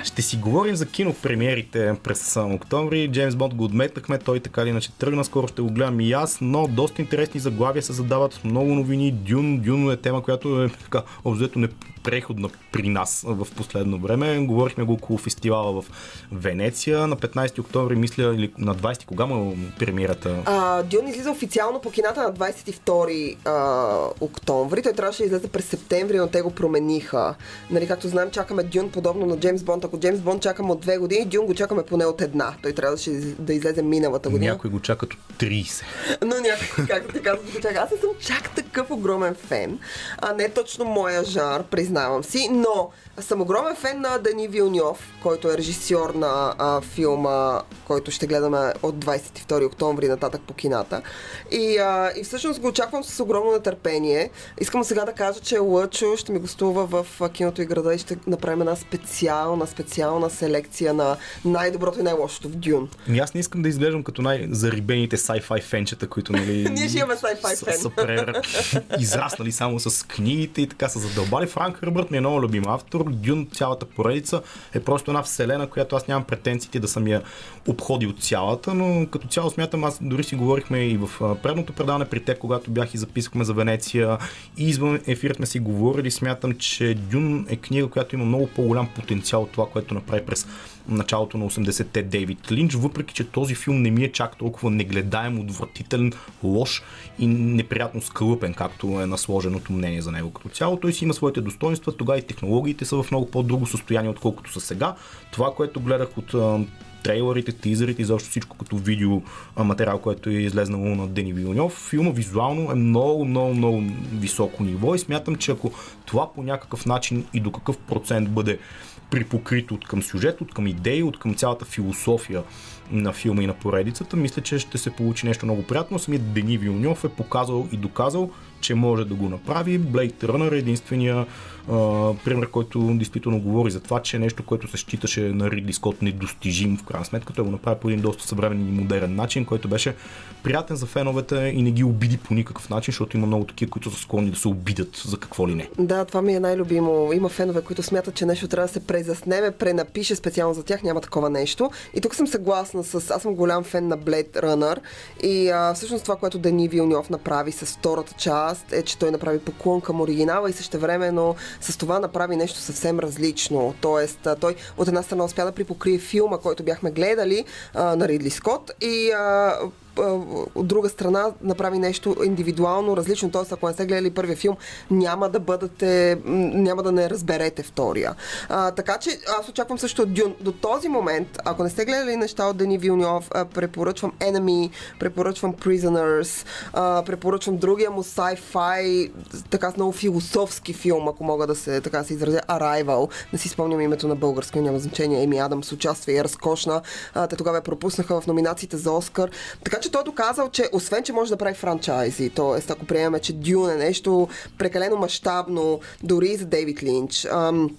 Ще си говорим за кинопремиерите през октомври. Джеймс Бонд го отметнахме, той така или иначе тръгна, скоро ще го гледам и аз, но доста интересни заглавия се задават, много новини. Дюн, Дюн е тема, която е така, обзето не преходна при нас в последно време. Говорихме го около фестивала в Венеция на 15 октомври, мисля, или на 20 кога му е премиерата? А, Дюн излиза официално по кината на 22 а, октомври. Той трябваше да излезе през септември, но те го промениха. Нали, както знаем, чакаме Дюн подобно на Джеймс Бонд. Ако Джеймс Бонд чакаме от две години, Дюн го чакаме поне от една. Той трябваше да излезе миналата година. Някои го чакат от 30. Но някой, както ти казвам, го чака. Аз не съм чак такъв огромен фен. А не точно моя жар, признавам си, но съм огромен фен на Дани Вилньов, който е режисьор на а, филма, който ще гледаме от 22 октомври нататък по кината. И, а, и всъщност го очаквам с огромно нетърпение. Искам сега да кажа, че Лъчо ще ми гостува в киното и града и ще направим една специална, специална селекция на най-доброто и най-лошото в Дюн. Ами аз не искам да изглеждам като най-зарибените sci-fi фенчета, които нали, Ние ще имаме sci-fi са- фен. са пре- израснали само с книгите и така са задълбали. Франк Хърбърт ми е много любим автор. Дюн, цялата поредица е просто една вселена, която аз нямам претенциите да съм я обходил цялата, но като цяло смятам, аз дори си говорихме и в предното предаване при теб, когато бях и записахме за Венеция и извън ефир сме си говорили, смятам, че Дюн е книга, която има много по-голям потенциал от това, което направи през началото на 80-те Дейвид Линч, въпреки че този филм не ми е чак толкова негледаем, отвратителен, лош и неприятно скръпен, както е насложеното мнение за него като цяло. Той си има своите достоинства, тогава и технологиите са в много по-друго състояние, отколкото са сега. Това, което гледах от трейлерите, тизерите и защо всичко като видео материал, който е излезнало на Дени Вилньов. Филма визуално е много, много, много високо ниво и смятам, че ако това по някакъв начин и до какъв процент бъде припокрито от към сюжет, от към идеи, от към цялата философия на филма и на поредицата, мисля, че ще се получи нещо много приятно. Самият Дени Вилньов е показал и доказал, че може да го направи. Blade Runner е единствения а, пример, който действително говори за това, че е нещо, което се считаше на Ридли Скот недостижим в крайна сметка. Той го направи по един доста съвременен и модерен начин, който беше приятен за феновете и не ги обиди по никакъв начин, защото има много такива, които са склонни да се обидят за какво ли не. Да, това ми е най-любимо. Има фенове, които смятат, че нещо трябва да се презаснеме, пренапише специално за тях. Няма такова нещо. И тук съм съгласна с... Аз съм голям фен на Blade Runner. И а, всъщност това, което Дени Вилньов направи с втората част, е, че той направи поклон към оригинала и същевременно с това направи нещо съвсем различно. Тоест, той от една страна успя да припокрие филма, който бяхме гледали а, на Ридли Скот и а, от друга страна направи нещо индивидуално, различно. Тоест, ако не сте гледали първия филм, няма да бъдете, няма да не разберете втория. А, така че аз очаквам също от Дюн. До този момент, ако не сте гледали неща от Дени Вилньов, препоръчвам Enemy, препоръчвам Prisoners, а, препоръчвам другия му sci-fi, така с много философски филм, ако мога да се така се изразя, Arrival. Не си спомням името на български, няма значение. Еми Адамс участва и е разкошна. А, те тогава я пропуснаха в номинациите за Оскар. Така че той е доказал, че освен, че може да прави франчайзи, т.е. ако приемем, че Дюн е нещо прекалено мащабно, дори и за Дейвид Линч. Ам,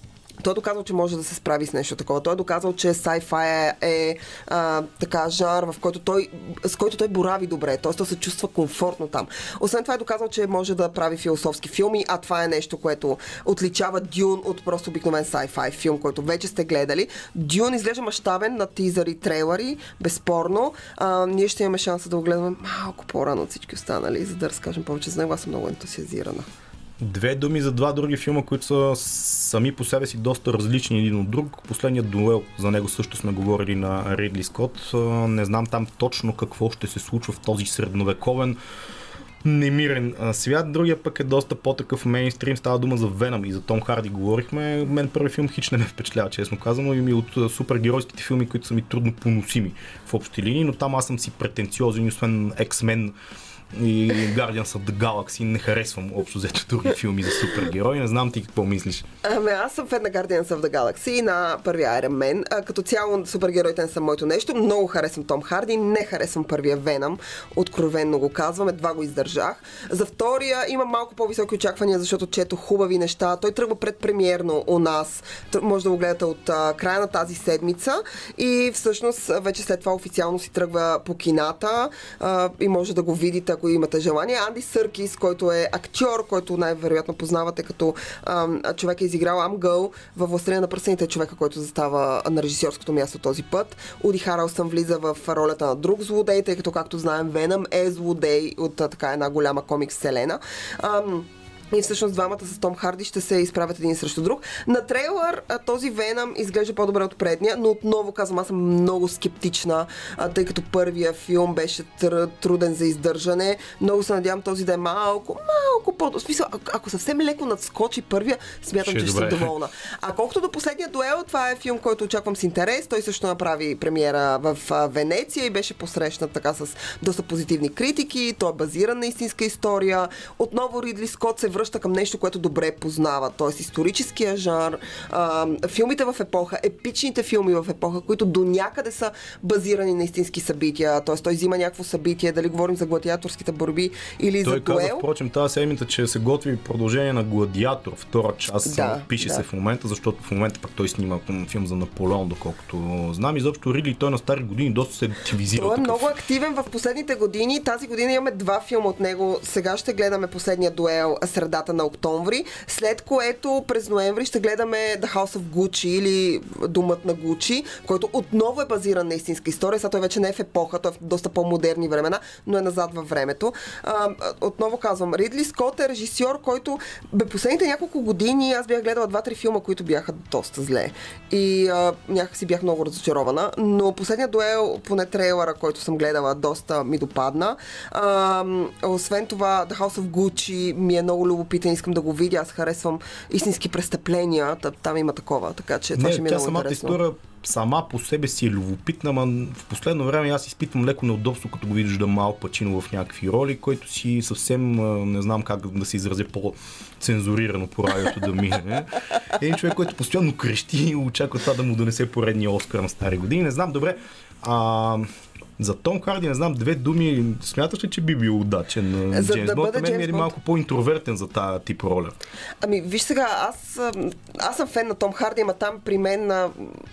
той е доказал, че може да се справи с нещо такова. Той е доказал, че sci-fi е, е а, така жанр, в който той, с който той борави добре, т.е. той се чувства комфортно там. Освен това е доказал, че може да прави философски филми, а това е нещо, което отличава Дюн от просто обикновен sci-fi филм, който вече сте гледали. Дюн изглежда мащабен на тизъри, трейлери, безспорно. А, ние ще имаме шанса да го гледаме малко по-рано от всички останали, за да разкажем повече за него. Аз съм много ентусиазирана. Две думи за два други филма, които са сами по себе си доста различни един от друг. Последният дуел, за него също сме говорили на Ридли Скот. А, Не знам там точно какво ще се случва в този средновековен немирен свят. Другия пък е доста по-такъв мейнстрим. Става дума за Веном и за Том Харди говорихме. Мен първи филм хич не ме впечатлява, честно казано. И от супергеройските филми, които са ми трудно поносими в общи линии, но там аз съм си претенциозен, освен X-Men и Guardians of the Galaxy не харесвам общо взето други филми за супергерои. Не знам ти какво мислиш. Ами аз съм фен на Guardians of the Galaxy и на първия Iron Man. А, като цяло супергероите не са моето нещо. Много харесвам Том Харди, не харесвам първия Веном. Откровенно го казвам, едва го издържах. За втория има малко по-високи очаквания, защото чето хубави неща. Той тръгва предпремиерно у нас. Може да го гледате от а, края на тази седмица и всъщност вече след това официално си тръгва по кината а, и може да го видите, ако имате желание. Анди Съркис, който е актьор, който най-вероятно познавате като ам, човек е изиграл Амгъл във Властелина на пръстените, човека, който застава на режисьорското място този път. Уди Харалсън влиза в ролята на друг злодей, тъй като, както знаем, Веном е злодей от така една голяма комикс вселена. Ам, и всъщност двамата с Том Харди ще се изправят един срещу друг. На трейлър този Веном изглежда по-добре от предния, но отново казвам, аз съм много скептична, тъй като първия филм беше тр- труден за издържане. Много се надявам този да е малко, малко по... В смисъл, ако съвсем леко надскочи първия, смятам, Ще е че ще съм доволна. А колкото до последния дуел, това е филм, който очаквам с интерес. Той също направи премиера в Венеция и беше посрещнат така с доста позитивни критики. Той е базиран на истинска история. Отново Ридли Скот се връща към нещо, което добре познава. Т.е. историческия жанр, а, филмите в епоха, епичните филми в епоха, които до някъде са базирани на истински събития. Т.е. той взима някакво събитие, дали говорим за гладиаторските борби или Той за каза, дуел. впрочем, тази седмица, че се готви продължение на Гладиатор, втора част. Да, пише да. се в момента, защото в момента пък той снима филм за Наполеон, доколкото знам. Изобщо Ридли той на стари години доста се активизира. Той е много активен в последните години. Тази година имаме два филма от него. Сега ще гледаме последния дуел средата на октомври, след което през ноември ще гледаме The House of Gucci или Думът на Гучи, който отново е базиран на истинска история. Сега той вече не е в епоха, той е в доста по-модерни времена, но е назад във времето. А, отново казвам, Ридли Скот е режисьор, който бе последните няколко години аз бях гледала два-три филма, които бяха доста зле. И а, някакси бях много разочарована. Но последният дуел, поне трейлера, който съм гледала, доста ми допадна. А, освен това, The House of Gucci ми е много любопитен, искам да го видя. Аз харесвам истински престъпления. Та- Там има такова, така че това Не, ще ми е много самата интересно. история сама по себе си е любопитна, но в последно време аз изпитвам леко неудобство, като го виждам Мал Пачино в някакви роли, който си съвсем не знам как да се изразя по-цензурирано по радиото да мине. Един човек, който постоянно крещи и очаква това да му донесе поредния Оскар на стари години. Не знам, добре. А, за Том Харди не знам две думи. Смяташ ли, че би бил удачен За Джеймс да Бонд? мен ми е малко по-интровертен за тази тип роля. Ами, виж сега, аз, аз съм фен на Том Харди, ама там при мен на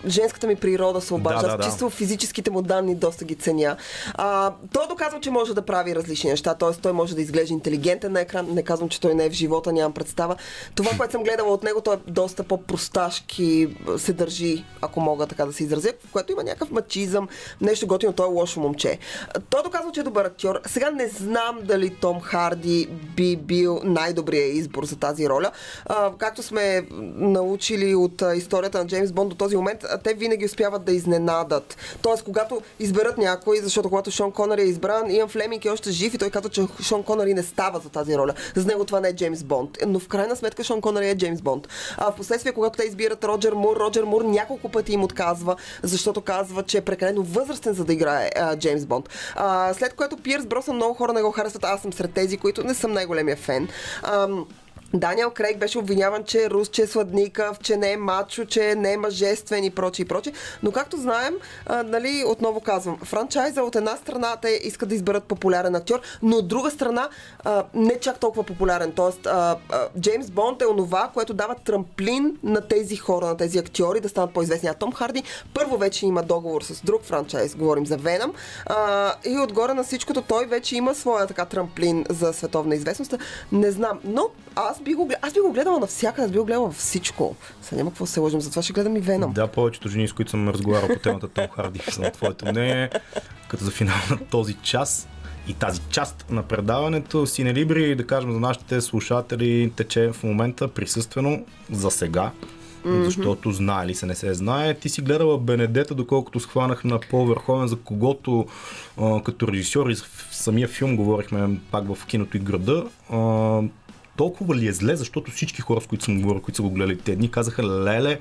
женската ми природа се обажда. Да, да, да. чисто физическите му данни доста ги ценя. А, той доказва, че може да прави различни неща, т.е. той може да изглежда интелигентен на екран. Не казвам, че той не е в живота, нямам представа. Това, което съм гледала от него, той е доста по-просташки се държи, ако мога така да се изразя, в което има някакъв мачизъм, нещо готино, той е лош лошо момче. Той доказва, че е добър актьор. Сега не знам дали Том Харди би бил най-добрият избор за тази роля. А, както сме научили от историята на Джеймс Бонд до този момент, те винаги успяват да изненадат. Тоест, когато изберат някой, защото когато Шон Конър е избран, Иан Флеминг е още жив и той казва, че Шон Конър не става за тази роля. За него това не е Джеймс Бонд. Но в крайна сметка Шон Конър е Джеймс Бонд. А в последствие, когато те избират Роджер Мур, Роджер Мур няколко пъти им отказва, защото казва, че е прекалено възрастен за да играе а, Джеймс Бонд. А, след което Пирс Бросън много хора не го харесват. Аз съм сред тези, които не съм най-големия фен. А, Даниел Крейг беше обвиняван, че е рус, че е сладникав, че не е мачо, че не е мъжествен и прочи и прочи. Но както знаем, а, нали, отново казвам, франчайза от една страна те искат да изберат популярен актьор, но от друга страна а, не чак толкова популярен. Тоест, а, а, Джеймс Бонд е онова, което дава трамплин на тези хора, на тези актьори да станат по-известни. А Том Харди първо вече има договор с друг франчайз, говорим за Веном, и отгоре на всичкото той вече има своя така трамплин за световна известност. Не знам, но аз би го, аз би го гледала навсякъде, аз би го гледала всичко. Сега няма какво се лъжим, затова ще гледам и Веном. Да, повечето жени, с които съм разговарял по темата Том Харди, са на твоето мнение. Като за финал на този час и тази част на предаването Синелибри, да кажем за нашите слушатели, тече в момента присъствено за сега. Защото знае ли се, не се знае. Ти си гледала Бенедета, доколкото схванах на Пол Верховен, за когото а, като режисьор и самия филм говорихме пак в киното и града. А, толкова ли е зле, защото всички хора, с които съм говорил, които са го гледали те дни, казаха, леле,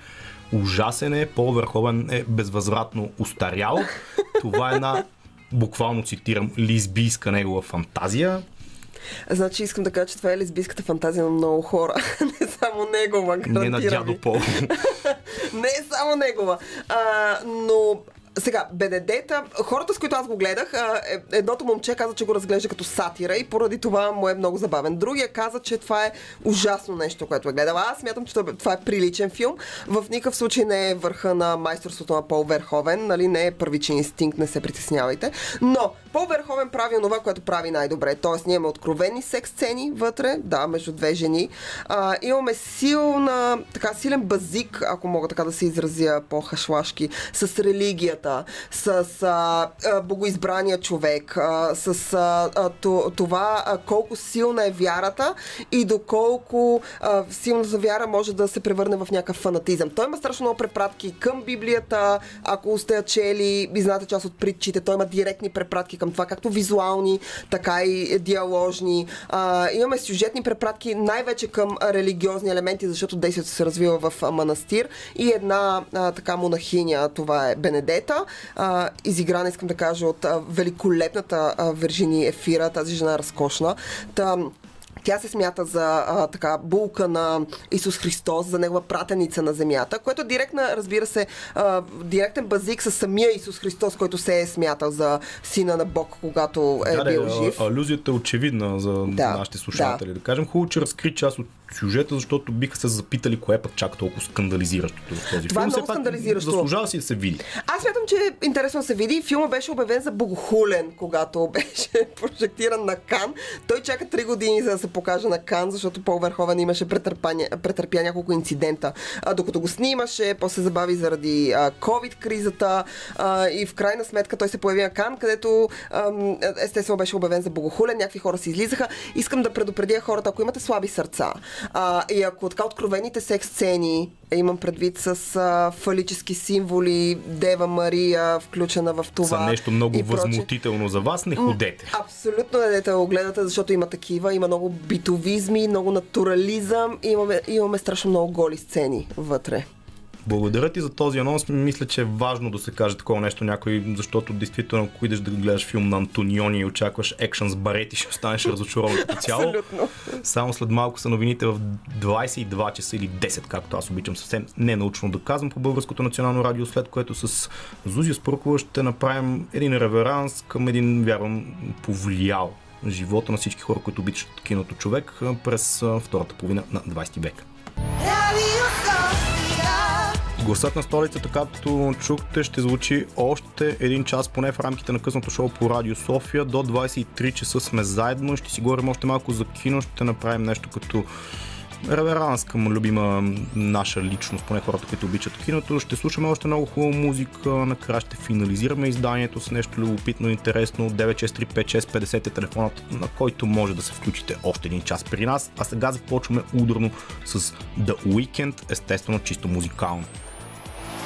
ужасен е, Пол Верховен е безвъзвратно устарял. Това е една, буквално цитирам, лизбийска негова фантазия. Значи искам да кажа, че това е лесбийската фантазия на много хора. не само негова, гарантирам Не на дядо Пол. не само негова. А, но сега, Бенедета, хората с които аз го гледах, е- едното момче каза, че го разглежда като сатира и поради това му е много забавен. Другия каза, че това е ужасно нещо, което е гледала. Аз смятам, че това е приличен филм. В никакъв случай не е върха на майсторството на Пол Верховен, нали? не е първичен инстинкт, не се притеснявайте. Но Пол Верховен прави това, което прави най-добре. Тоест, ние имаме откровени секс сцени вътре, да, между две жени. А, имаме силна, така, силен базик, ако мога така да се изразя по-хашлашки, с религията, с а, богоизбрания човек, а, с а, а, то- това а, колко силна е вярата и доколко а, силната вяра може да се превърне в някакъв фанатизъм. Той има страшно много препратки към Библията, ако сте чели и знаете част от притчите, той има директни препратки към това, както визуални, така и диаложни. А, имаме сюжетни препратки най-вече към религиозни елементи, защото действието се развива в манастир и една а, така монахиня, това е Бенедета, а, изиграна, искам да кажа, от великолепната Вержини Ефира, тази жена разкошна. Та, тя се смята за а, така булка на Исус Христос, за негова пратеница на земята, което е директна, разбира се, а, директен базик с самия Исус Христос, който се е смятал за сина на Бог, когато е да, да, бил жив. алюзията е очевидна за Да, нашите слушатели. Да. кажем, хубаво, че разкри част от сюжета, защото биха се запитали кое е пък чак толкова скандализиращото в този Това е филм. много Все пак скандализиращо. Заслужава си да се види. Аз смятам, че е интересно да се види. Филма беше обявен за богохулен, когато беше прожектиран на Кан. Той чака 3 години за да се покаже на Кан, защото Пол Верховен имаше претърпя, няколко инцидента. А, докато го снимаше, после се забави заради а, COVID-кризата а, и в крайна сметка той се появи на Кан, където ам, естествено беше обявен за богохулен. Някакви хора се излизаха. Искам да предупредя хората, ако имате слаби сърца а, и ако така откровените секс сцени, имам предвид с а, фалически символи, Дева Мария, включена в това. За нещо много възмутително за вас, не ходете. Абсолютно не дете да го гледате, защото има такива. Има много битовизми, много натурализъм. Имаме, имаме страшно много голи сцени вътре. Благодаря ти за този анонс. Мисля, че е важно да се каже такова нещо някой, защото действително, ако идеш да гледаш филм на Антониони и очакваш екшън с барети, ще останеш разочарован като цяло. Абсолютно. Само след малко са новините в 22 часа или 10, както аз обичам съвсем ненаучно да казвам по Българското национално радио, след което с Зузия Спрукова ще направим един реверанс към един, вярвам, повлиял живота на всички хора, които обичат киното човек през втората половина на 20 век. Гласът на столицата, както чухте, ще звучи още един час, поне в рамките на късното шоу по Радио София. До 23 часа сме заедно. Ще си говорим още малко за кино. Ще направим нещо като реверанс към любима наша личност, поне хората, които обичат киното. Ще слушаме още много хубава музика. Накрая ще финализираме изданието с нещо любопитно, интересно. 9635650 е телефонът, на който може да се включите още един час при нас. А сега започваме ударно с The Weekend, естествено чисто музикално.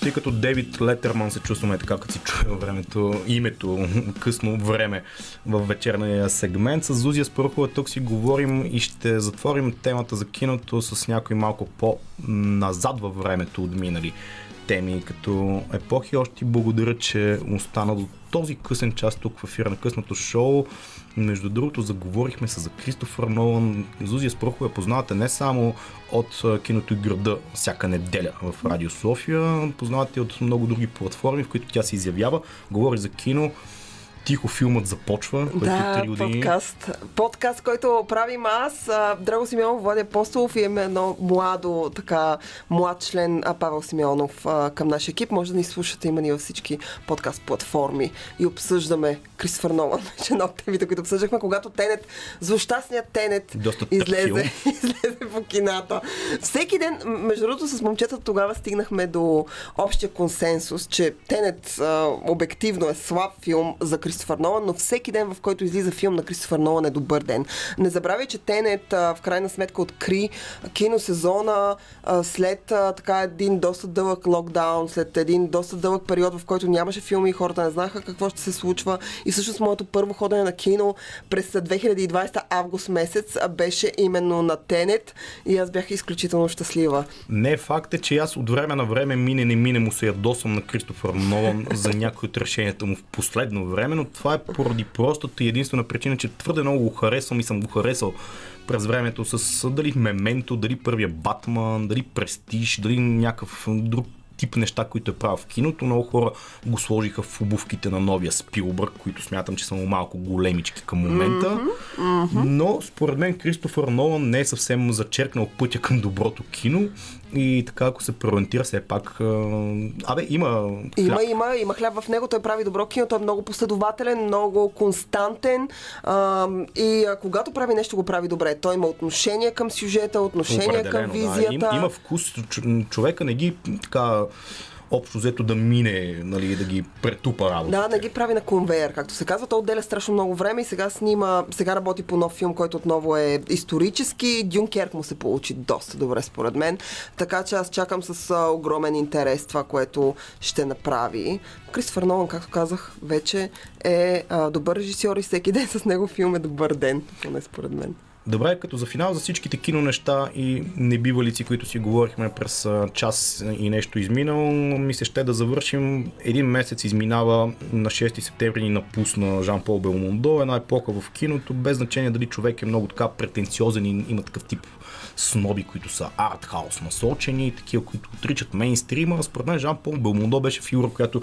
Почти като Дейвид Летерман се чувстваме така, като си чуя времето, името, късно време в вечерния сегмент. С Зузия Спорухова тук си говорим и ще затворим темата за киното с някой малко по-назад във времето от минали теми като епохи. Още благодаря, че остана до този късен час тук в ефира на късното шоу. Между другото, заговорихме се за Кристофър Нолан. Зузия Спрохова познавате не само от киното и града всяка неделя в Радио София, познавате от много други платформи, в които тя се изявява, говори за кино, Тихо филмът започва, който да, 3 години. подкаст. Подкаст, който правим аз, Драго Симеонов, Владя Апостолов и имаме едно младо, така, млад член Павел Симеонов към нашия екип. Може да ни слушате, има ни във всички подкаст платформи и обсъждаме Кристофър Нолан, вече една от темите, които обсъждахме, когато Тенет, злощастният Тенет Доста излезе, излезе по кината. Всеки ден, между другото, с момчета тогава стигнахме до общия консенсус, че Тенет а, обективно е слаб филм за Кристофър Нолан, но всеки ден, в който излиза филм на Кристофър Нолан е добър ден. Не забравяй, че Тенет а, в крайна сметка откри киносезона а, след а, така един доста дълъг локдаун, след един доста дълъг период, в който нямаше филми и хората не знаха какво ще се случва. И всъщност моето първо ходене на кино през 2020 август месец беше именно на Тенет и аз бях изключително щастлива. Не, факт е, че аз от време на време мине не мине му се ядосвам на Кристофър Нолан за някои от решенията му в последно време, но това е поради простата и единствена причина, че твърде много го харесвам и съм го харесал през времето с дали Мементо, дали първия Батман, дали Престиж, дали някакъв друг тип неща, които е правил в киното. Много хора го сложиха в обувките на новия Спилбърг, които смятам, че са му малко големички към момента. Mm-hmm, mm-hmm. Но според мен Кристофър Нолан не е съвсем зачеркнал пътя към доброто кино. И така, ако се преориентира все пак... Абе, има хляб. Има, има, има хляб в него. Той прави добро кино. Той е много последователен, много константен. А, и а, когато прави нещо, го прави добре. Той има отношение към сюжета, отношение към визията. Да. Има, има вкус. Човека не ги така общо взето да мине, нали, да ги претупа работа. Да, не ги прави на конвейер, както се казва. Той отделя страшно много време и сега снима, сега работи по нов филм, който отново е исторически. Дюнкерк му се получи доста добре, според мен. Така че аз чакам с огромен интерес това, което ще направи. Кристофър Нолан, както казах, вече е а, добър режисьор и всеки ден с него филм е добър ден, поне според мен. Добре, като за финал за всичките кино неща и небивалици, които си говорихме през час и нещо изминал, ми се ще да завършим. Един месец изминава на 6 септември ни напусна Жан-Пол Белмондо, една епоха в киното, без значение дали човек е много така претенциозен и има такъв тип сноби, които са артхаус насочени, такива, които отричат мейнстрима. Според мен Жан Пол Белмондо беше фигура, която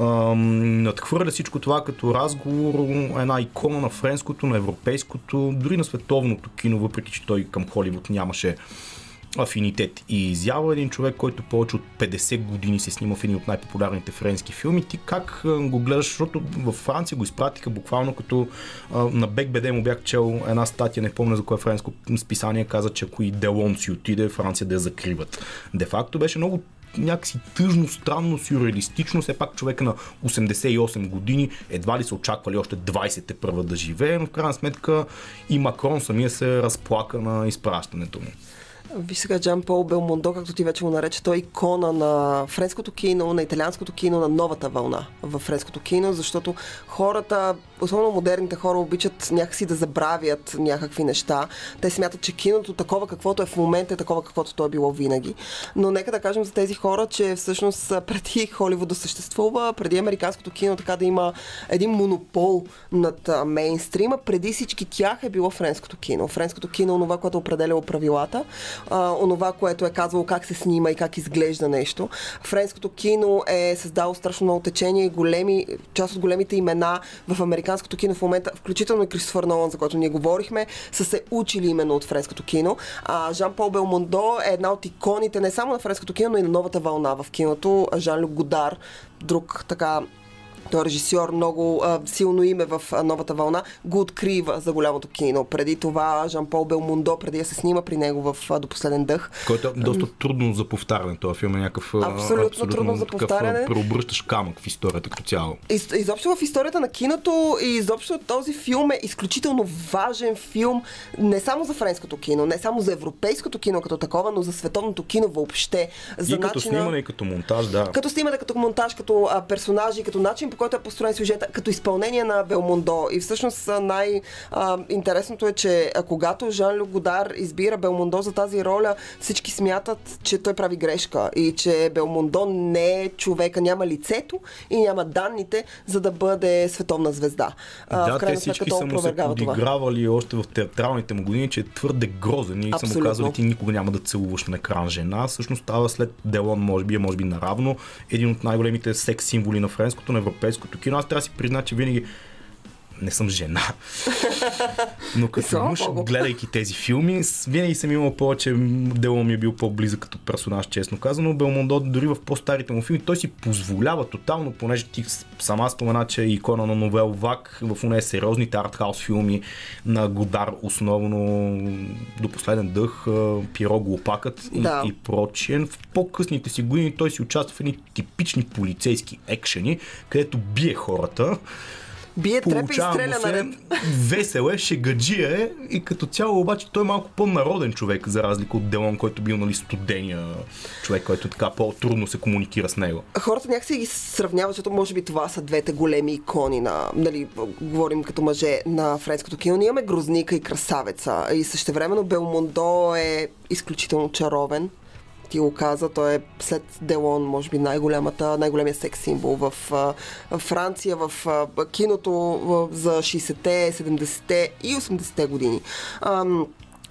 надхвърля всичко това като разговор, една икона на френското, на европейското, дори на световното кино, въпреки че той към Холивуд нямаше афинитет и изява един човек, който повече от 50 години се снима в един от най-популярните френски филми. Ти как го гледаш, защото във Франция го изпратиха буквално като а, на Беде му бях чел една статия, не помня за кое френско списание, каза, че ако и Делон си отиде, Франция да я закриват. Де факто беше много някакси тъжно, странно, сюрреалистично. Все пак човека на 88 години едва ли са очаквали още 20 те първа да живее, но в крайна сметка и Макрон самия се разплака на изпращането му. Виж сега Джан Пол Белмондо, както ти вече го нарече, той е икона на френското кино, на италианското кино, на новата вълна в френското кино, защото хората, особено модерните хора, обичат някакси да забравят някакви неща. Те смятат, че киното такова каквото е в момента е такова каквото то е било винаги. Но нека да кажем за тези хора, че всъщност преди Холивуд да съществува, преди американското кино така да има един монопол над мейнстрима, преди всички тях е било френското кино. Френското кино, това, което определяло правилата. А, онова, което е казвало как се снима и как изглежда нещо. Френското кино е създало страшно много течение и големи, част от големите имена в американското кино в момента, включително и Кристофър Нолан, за който ние говорихме, са се учили именно от френското кино. А Жан Пол Белмондо е една от иконите не само на френското кино, но и на новата вълна в киното. Жан Люк Годар, друг така той е режисьор, много а, силно име в а, новата вълна, го открива за голямото кино. Преди това Жан-Пол Белмундо, преди да се снима при него в а, До последен дъх. Който е доста трудно за повтаряне. Това филм е някакъв абсолютно, абсолютно трудно за повтаряне. Преобръщаш камък в историята като цяло. Из, изобщо в историята на киното и изобщо този филм е изключително важен филм не само за френското кино, не само за европейското кино като такова, но за световното кино въобще. За и като начина, снимане, и като монтаж, да. Като снимане, като монтаж, като а, персонажи, като начин по който е построен сюжета, като изпълнение на Белмондо. И всъщност най-интересното е, че когато Жан Люк Годар избира Белмондо за тази роля, всички смятат, че той прави грешка и че Белмондо не е човека, няма лицето и няма данните, за да бъде световна звезда. Да, в те всички са му се подигравали още в театралните му години, че е твърде грозен и са му казали, ти никога няма да целуваш на екран жена. Всъщност става след Делон, може би, може би наравно, един от най-големите секс символи на френското, на европейското кино. Аз трябва да си призна, че винаги не съм жена. Но като мъж, гледайки тези филми, винаги съм имал повече, дело ми е бил по-близък като персонаж, честно казано. Белмондо дори в по-старите му филми, той си позволява тотално, понеже ти сама спомена, че е икона на новел ВАК в уне сериозните артхаус филми на Годар, основно до последен дъх, Пиро Глупакът да. и, и прочие. В по-късните си години той си участва в едни типични полицейски екшени, където бие хората Бие трепа и стреля наред. Весел е, шегаджия е и като цяло обаче той е малко по-народен човек, за разлика от Делон, който бил нали, студения човек, който така по-трудно се комуникира с него. Хората някакси ги сравняват, защото може би това са двете големи икони на, нали, говорим като мъже на френското кино. Ние имаме Грозника и Красавеца и същевременно Белмондо е изключително чаровен ти го каза, той е след Делон, може би най-голямата, най-големия секс символ в, Франция, в киното за 60-те, 70-те и 80-те години.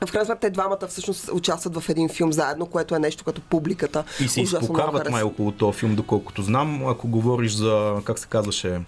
В крайна сметка те двамата всъщност участват в един филм заедно, което е нещо като публиката. И се изпокарват май около този филм, доколкото знам. Ако говориш за, как се казваше,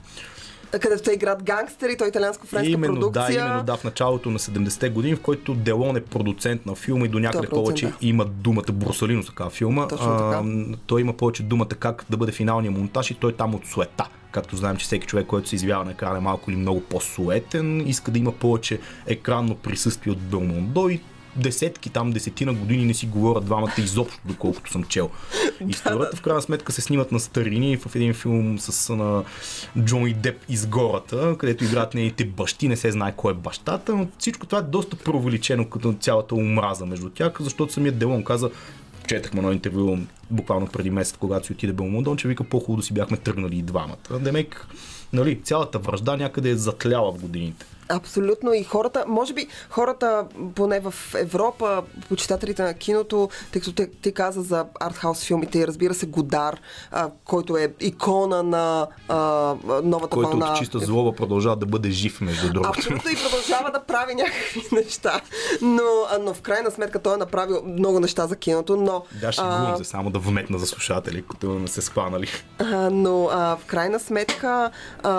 където те играят гангстери, той е италианско-френска именно, продукция. Да, именно да, в началото на 70-те години, в който Делон е продуцент на филма и до някъде повече има думата Брусалино, така филма. Точно така. А, той има повече думата как да бъде финалния монтаж и той е там от суета. Както знаем, че всеки човек, който се извява на екрана е малко или много по-суетен, иска да има повече екранно присъствие от Белмондо и десетки, там десетина години не си говорят двамата изобщо, доколкото съм чел. Историята в крайна сметка се снимат на старини в един филм с на Джони Деп из гората, където играят нейните бащи, не се знае кой е бащата, но всичко това е доста провеличено като цялата омраза между тях, защото самият Делон каза, четахме едно интервю буквално преди месец, когато си отиде Белмондон, че вика по-хубаво да си бяхме тръгнали и двамата. Демек, нали, цялата връжда някъде е затляла в годините. Абсолютно и хората, може би хората, поне в Европа, почитателите на киното, тъй като ти, ти каза за артхаус филмите и разбира се Годар, а, който е икона на а, новата който вълна. Който от чиста злоба продължава да бъде жив, между другото. Абсолютно и продължава да прави някакви неща. Но, но в крайна сметка той е направил много неща за киното, но... Да, ще а... се само да вметна за слушатели, които не се спанали. А, но а, в крайна сметка, а,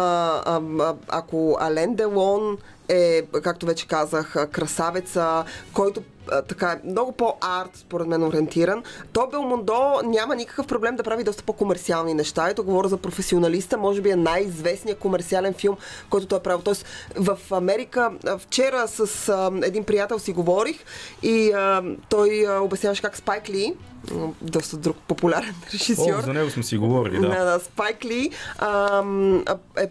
а, ако Ален Делон е, както вече казах, красавеца, който така е много по-арт, според мен, ориентиран. То Белмондо няма никакъв проблем да прави доста по-комерциални неща. Ето говоря за професионалиста, може би е най-известният комерциален филм, който той е правил. Тоест, в Америка, вчера с а, един приятел си говорих и а, той а, обясняваше как Спайк Ли, доста друг популярен режисьор. О, за него сме си говорили, да. Да, да Спайк Ли а, е,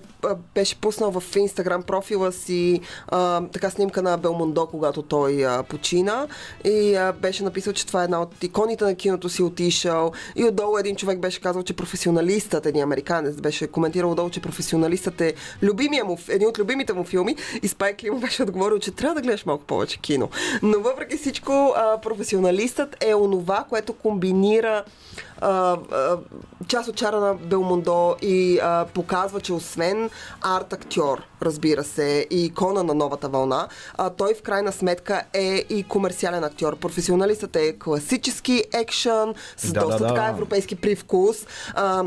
беше пуснал в Инстаграм профила си а, така снимка на Белмондо, когато той а, почина и а, беше написал, че това е една от иконите на киното си отишъл и отдолу един човек беше казал, че професионалистът, един американец, беше коментирал отдолу, че професионалистът е любимия му, един от любимите му филми и Спайк Ли му беше отговорил, че трябва да гледаш малко повече кино. Но въпреки всичко, а, професионалистът е онова, което комбинира а, а, част от чара на Белмондо и а, показва, че освен арт-актьор, разбира се, и икона на новата вълна, а, той в крайна сметка е и комерциален актьор. Професионалистът е класически екшън, с Да, доста да, да. така европейски привкус. А,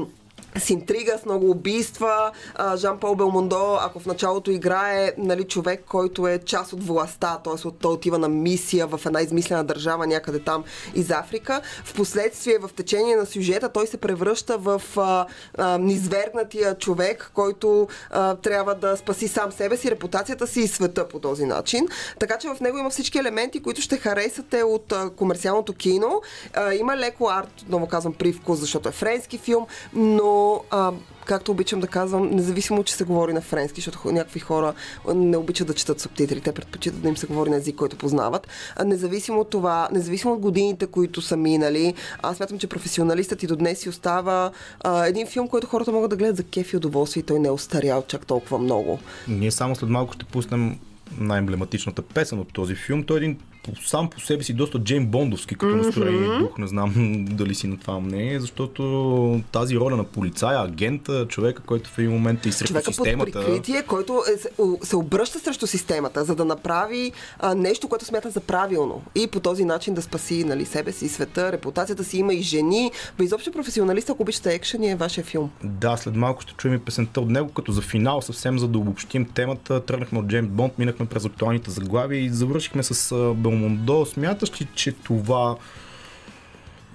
с интрига, с много убийства. А, Жан-Пол Белмондо, ако в началото играе нали, човек, който е част от властта, т.е. от той отива на мисия в една измислена държава някъде там из Африка, в последствие в течение на сюжета той се превръща в а, а, низвергнатия човек, който а, трябва да спаси сам себе си, репутацията си и света по този начин. Така че в него има всички елементи, които ще харесате от а, комерциалното кино. А, има леко арт, отново казвам, привкус, защото е френски филм, но а, както обичам да казвам, независимо, че се говори на френски, защото някакви хора не обичат да четат субтитри, те предпочитат да им се говори на език, който познават. А, независимо от това, независимо от годините, които са минали, аз смятам, че професионалистът и до днес си остава а, един филм, който хората могат да гледат за кеф и удоволствие и той не е остарял чак толкова много. Ние само след малко ще пуснем най-емблематичната песен от този филм. Той е един сам по себе си доста Джейм Бондовски като настроение и дух. Не знам дали си на това мнение, защото тази роля на полицая, агента, човека, който в един момент е срещу човека под системата. прикритие, който е, се- обръща срещу системата, за да направи а, нещо, което смята за правилно. И по този начин да спаси нали, себе си, света, репутацията си. Има и жени. Бе, изобщо професионалист, ако обичате екшен, е вашия филм. Да, след малко ще чуем и песента от него, като за финал, съвсем за да обобщим темата, тръгнахме от Джеймс Бонд, минахме през актуалните заглавия и завършихме с Белмондо. Смяташ ли, че това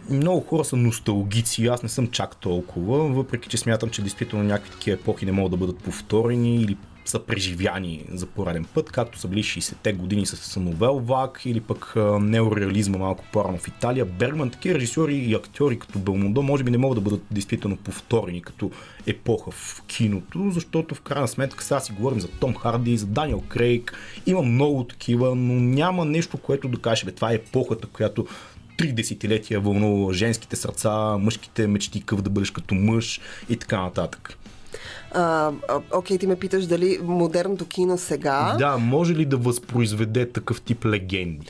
много хора са носталгици, аз не съм чак толкова, въпреки че смятам, че действително някакви такива епохи не могат да бъдат повторени или са преживяни за пореден път, както са били 60-те години с Новел Вак или пък неореализма малко по-рано в Италия. Бергман, такива режисьори и актьори като Белмондо може би не могат да бъдат действително повторени като епоха в киното, защото в крайна сметка сега си говорим за Том Харди, за Даниел Крейг, има много такива, но няма нещо, което да каже, бе, това е епохата, която три десетилетия вълнува женските сърца, мъжките мечти, къв да бъдеш като мъж и така нататък. Окей, ти ме питаш дали модерното кино сега. Да, може ли да възпроизведе такъв тип легенди?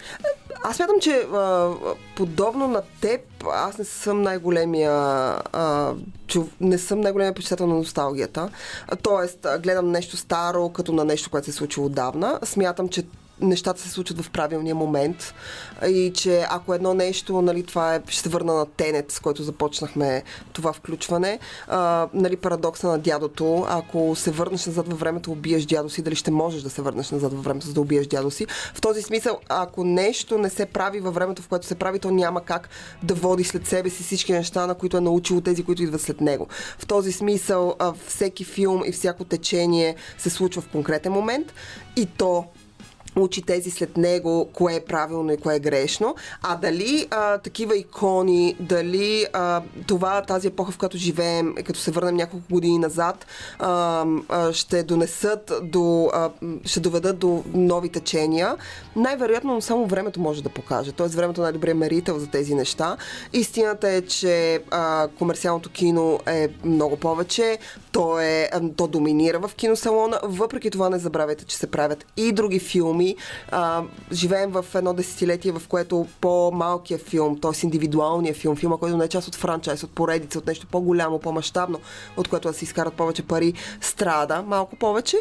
Аз смятам, че а, подобно на теб, аз не съм най-големия а, чу, не съм най-големия почитател на носталгията. А, Тоест, гледам нещо старо, като на нещо, което се е случило отдавна. Смятам, че нещата се случват в правилния момент и че ако едно нещо, нали, това е, ще се върна на Тенет, с който започнахме това включване, а, нали, парадокса на дядото, ако се върнеш назад във времето, убиеш дядо си, дали ще можеш да се върнеш назад във времето, за да убиеш дядо си. В този смисъл, ако нещо не се прави във времето, в което се прави, то няма как да води след себе си всички неща, на които е научил тези, които идват след него. В този смисъл, а, всеки филм и всяко течение се случва в конкретен момент и то учи тези след него, кое е правилно и кое е грешно. А дали а, такива икони, дали а, това, тази епоха, в която живеем, като се върнем няколко години назад, а, а, ще донесат до, а, ще доведат до нови течения, най-вероятно само времето може да покаже. Тоест времето е най-добрият мерител за тези неща. Истината е, че а, комерциалното кино е много повече. То, е, то доминира в киносалона. Въпреки това не забравяйте, че се правят и други филми. А, живеем в едно десетилетие, в което по-малкият филм, т.е. индивидуалният филм, филма, който не е част от франчайз, от поредица, от нещо по-голямо, по-масштабно, от което да се изкарат повече пари, страда малко повече.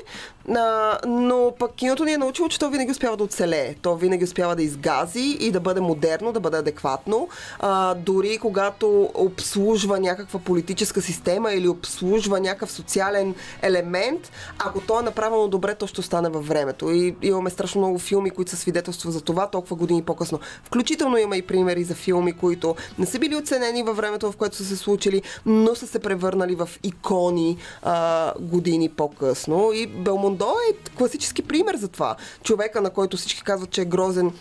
А, но пък киното ни е научило, че то винаги успява да оцелее. То винаги успява да изгази и да бъде модерно, да бъде адекватно. А, дори когато обслужва някаква политическа система или обслужва някакъв социален елемент, ако то е направено добре, то ще остане във времето. И имаме страшно много филми, които са свидетелства за това толкова години по-късно. Включително има и примери за филми, които не са били оценени във времето, в което са се случили, но са се превърнали в икони а, години по-късно. И Белмондо е класически пример за това. Човека, на който всички казват, че е грозен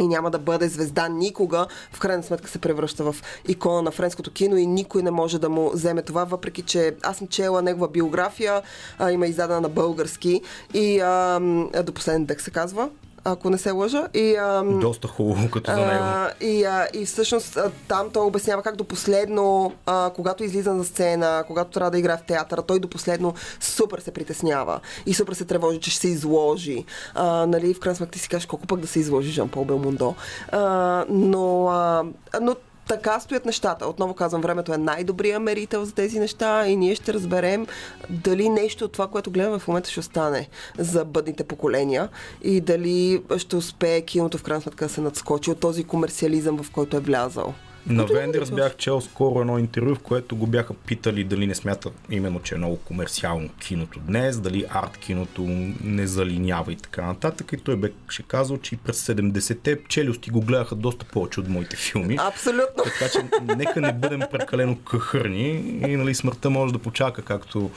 и няма да бъде звезда никога, в крайна сметка се превръща в икона на френското кино и никой не може да му вземе това, въпреки че аз съм чела негова биография, а, има издадена на български и а, до последен дъх се казва, ако не се лъжа. И, а, Доста хубаво като за него. а, и, а, и всъщност а, там той обяснява как до последно, а, когато излиза на сцена, когато трябва да играе в театъра, той до последно супер се притеснява и супер се тревожи, че ще се изложи. А, нали, в крайна сметка ти си кажеш колко пък да се изложи Жан-Пол Белмондо. А, но, а, но така стоят нещата. Отново казвам, времето е най-добрия мерител за тези неща и ние ще разберем дали нещо от това, което гледаме в момента ще остане за бъдните поколения и дали ще успее киното в крайна сметка да се надскочи от този комерциализъм, в който е влязал. На Вендерс бях чел скоро едно интервю, в което го бяха питали дали не смята именно, че е много комерциално киното днес, дали арт киното не залинява и така нататък. И той беше казал, че и през 70-те челюсти го гледаха доста повече от моите филми. Абсолютно. Така че нека не бъдем прекалено къхърни и нали, смъртта може да почака, както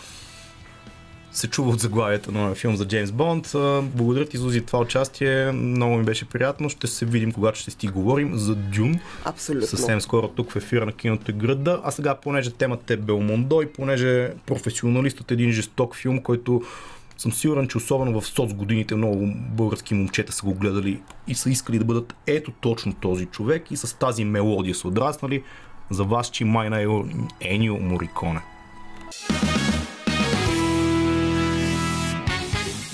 се чува от заглавията на филм за Джеймс Бонд. Благодаря ти, Зузи, това участие. Много ми беше приятно. Ще се видим, когато ще си говорим за Дюн. Абсолютно. Съвсем скоро тук в ефира на киното града. А сега, понеже темата е Белмондо и понеже професионалистът е един жесток филм, който съм сигурен, че особено в соц годините много български момчета са го гледали и са искали да бъдат ето точно този човек и с тази мелодия са отраснали. За вас, че майна е Енио Мориконе.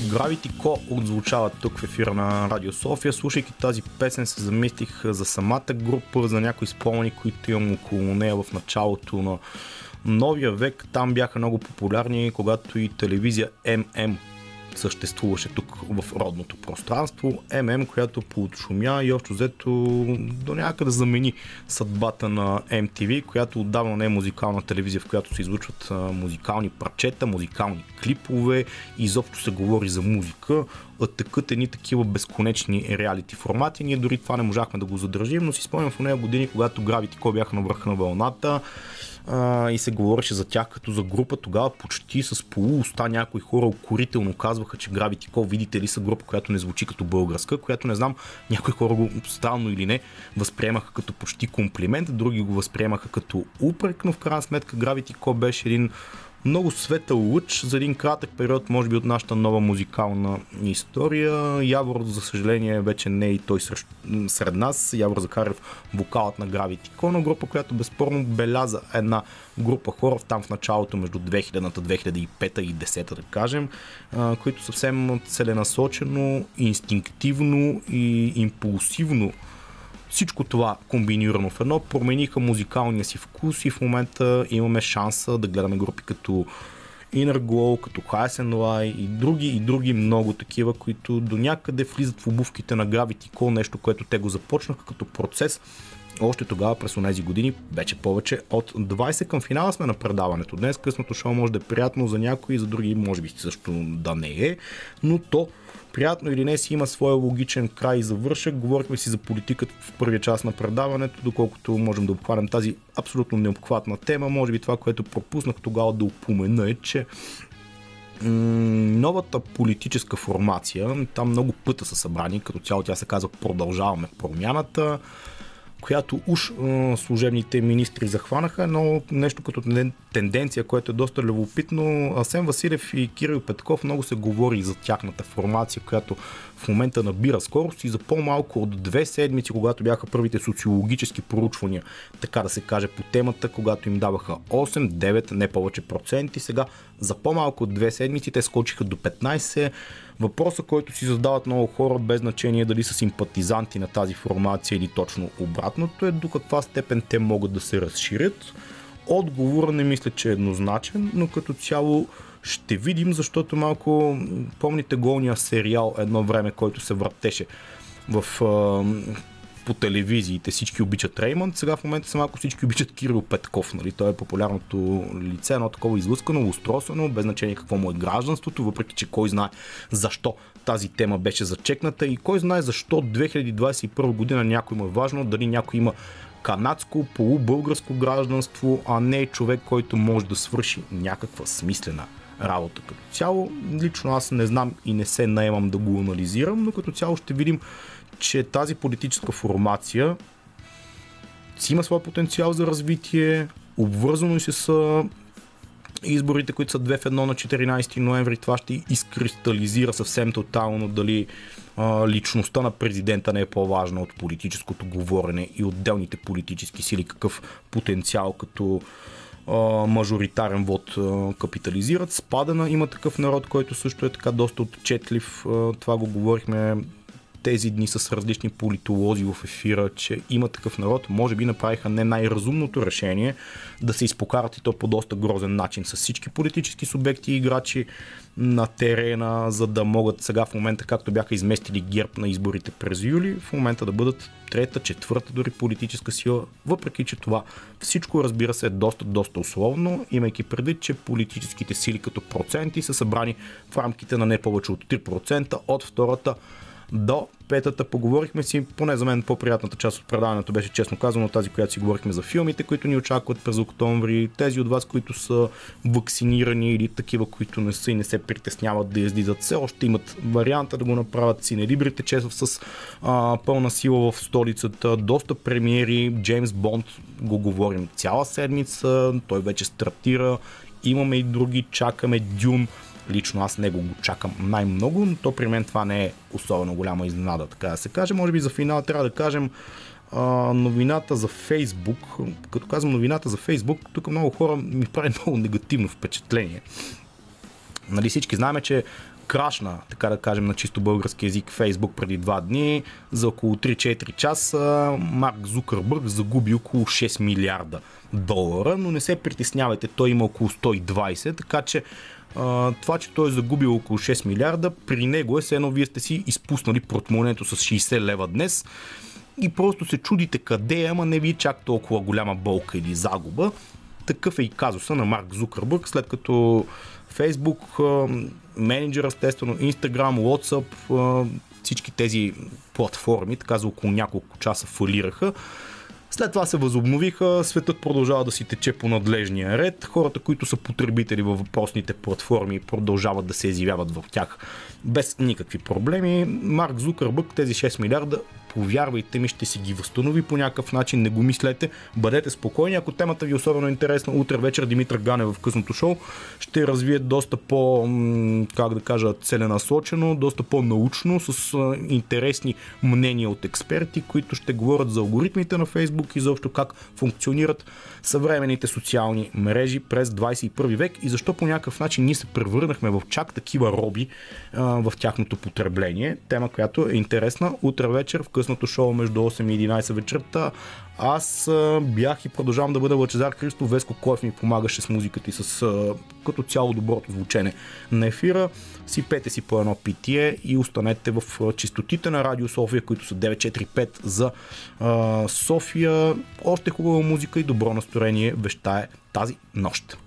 Gravity Co отзвучава тук в ефира на Радио София. Слушайки тази песен се замислих за самата група, за някои спомени, които имам около нея в началото на новия век. Там бяха много популярни, когато и телевизия MM съществуваше тук в родното пространство. ММ, която поотшумя и общо взето до някъде замени съдбата на MTV, която отдавна не е музикална телевизия, в която се излучват музикални парчета, музикални клипове, изобщо се говори за музика, тъкат едни такива безконечни реалити формати. Ние дори това не можахме да го задържим, но си спомням в нея години, когато Gravity Co бяха на върха на вълната, а, и се говореше за тях като за група. Тогава почти с полууста някои хора укорително казваха, че Gravity Co, видите ли, са група, която не звучи като българска, която не знам, някои хора го странно или не възприемаха като почти комплимент, други го възприемаха като упрек, но в крайна сметка Gravity Co беше един много светъл лъч за един кратък период, може би от нашата нова музикална история. Явор, за съжаление, вече не е и той сред, сред нас. Явор Захарев, вокалът на Gravity Kona, група, която безспорно беляза една група хора там в началото между 2000-та, 2005 и 10 да кажем, които съвсем целенасочено, инстинктивно и импулсивно всичко това комбинирано в едно промениха музикалния си вкус и в момента имаме шанса да гледаме групи като Inner Glow, като High и други и други много такива, които до някъде влизат в обувките на Gravity Call, нещо, което те го започнаха като процес още тогава през тези години, вече повече от 20 към финала сме на предаването. Днес късното шоу може да е приятно за някои, за други може би също да не е, но то приятно или не си има своя логичен край и завършък. Говорихме си за политиката в първия част на предаването, доколкото можем да обхванем тази абсолютно необхватна тема. Може би това, което пропуснах тогава да упомена е, че новата политическа формация, там много пъта са събрани, като цяло тя се казва Продължаваме промяната която уж служебните министри захванаха, но нещо като тенденция, което е доста любопитно. Асен Василев и Кирил Петков много се говори за тяхната формация, която в момента набира скорост и за по-малко от две седмици, когато бяха първите социологически проучвания, така да се каже, по темата, когато им даваха 8, 9, не повече проценти, сега за по-малко от две седмици те скочиха до 15. Въпросът, който си задават много хора, без значение дали са симпатизанти на тази формация или точно обратното, е до каква степен те могат да се разширят. Отговорът не мисля, че е еднозначен, но като цяло ще видим, защото малко помните голния сериал едно време, който се въртеше в по телевизиите всички обичат Реймонд, сега в момента са малко всички обичат Кирил Петков. Нали? Той е популярното лице, едно такова излъскано, устройствено, без значение какво му е гражданството, въпреки че кой знае защо тази тема беше зачекната и кой знае защо 2021 година някой му е важно, дали някой има канадско, полубългарско гражданство, а не човек, който може да свърши някаква смислена работа като цяло. Лично аз не знам и не се наемам да го анализирам, но като цяло ще видим, че тази политическа формация си има своя потенциал за развитие, обвързано и с изборите, които са две в едно на 14 ноември. Това ще изкристализира съвсем тотално дали а, личността на президента не е по-важна от политическото говорене и отделните политически сили, какъв потенциал като мажоритарен вод капитализират. Спадена има такъв народ, който също е така доста отчетлив. Това го говорихме тези дни с различни политолози в ефира, че има такъв народ, може би направиха не най-разумното решение да се изпокарат и то по доста грозен начин с всички политически субекти и играчи на терена, за да могат сега в момента, както бяха изместили герб на изборите през юли, в момента да бъдат трета, четвърта дори политическа сила, въпреки че това всичко разбира се е доста, доста условно, имайки предвид, че политическите сили като проценти са събрани в рамките на не повече от 3% от втората до петата поговорихме си, поне за мен по-приятната част от предаването беше честно казано тази, която си говорихме за филмите, които ни очакват през октомври, тези от вас, които са вакцинирани или такива, които не са и не се притесняват да излизат, все още имат варианта да го направят. Синелибрите, често с а, пълна сила в столицата, доста премиери, Джеймс Бонд го говорим цяла седмица, той вече стартира, имаме и други, чакаме Дюн, Лично аз него го чакам най-много, но то при мен това не е особено голяма изненада, така да се каже. Може би за финал трябва да кажем а, новината за Фейсбук. Като казвам новината за Фейсбук, тук много хора ми прави много негативно впечатление. Нали всички знаем, че крашна, така да кажем на чисто български язик, Фейсбук преди два дни. За около 3-4 часа Марк Зукърбърг загуби около 6 милиарда долара, но не се притеснявайте, той има около 120, така че това, че той е загубил около 6 милиарда, при него е все едно вие сте си изпуснали портмонето с 60 лева днес и просто се чудите къде е, ама не ви е чак толкова голяма болка или загуба. Такъв е и казуса на Марк Зукърбърг, след като Фейсбук, менеджер, естествено, Instagram, WhatsApp, всички тези платформи, така за около няколко часа фалираха. След това се възобновиха, светът продължава да си тече по надлежния ред, хората, които са потребители във въпросните платформи, продължават да се изявяват в тях без никакви проблеми. Марк Зукърбък тези 6 милиарда повярвайте ми, ще си ги възстанови по някакъв начин, не го мислете, бъдете спокойни. Ако темата ви е особено интересна, утре вечер Димитър Гане в късното шоу ще развие доста по, как да кажа, целенасочено, доста по-научно, с интересни мнения от експерти, които ще говорят за алгоритмите на Фейсбук и защо как функционират съвременните социални мрежи през 21 век и защо по някакъв начин ние се превърнахме в чак такива роби в тяхното потребление. Тема, която е интересна. Утре вечер в късното шоу между 8 и 11 вечерта аз бях и продължавам да бъда Лъчезар Христо. Веско Коев ми помагаше с музиката и с като цяло доброто звучене на ефира. Сипете си по едно питие и останете в чистотите на Радио София, които са 945 за София. Още хубава музика и добро настроение вещае тази нощ.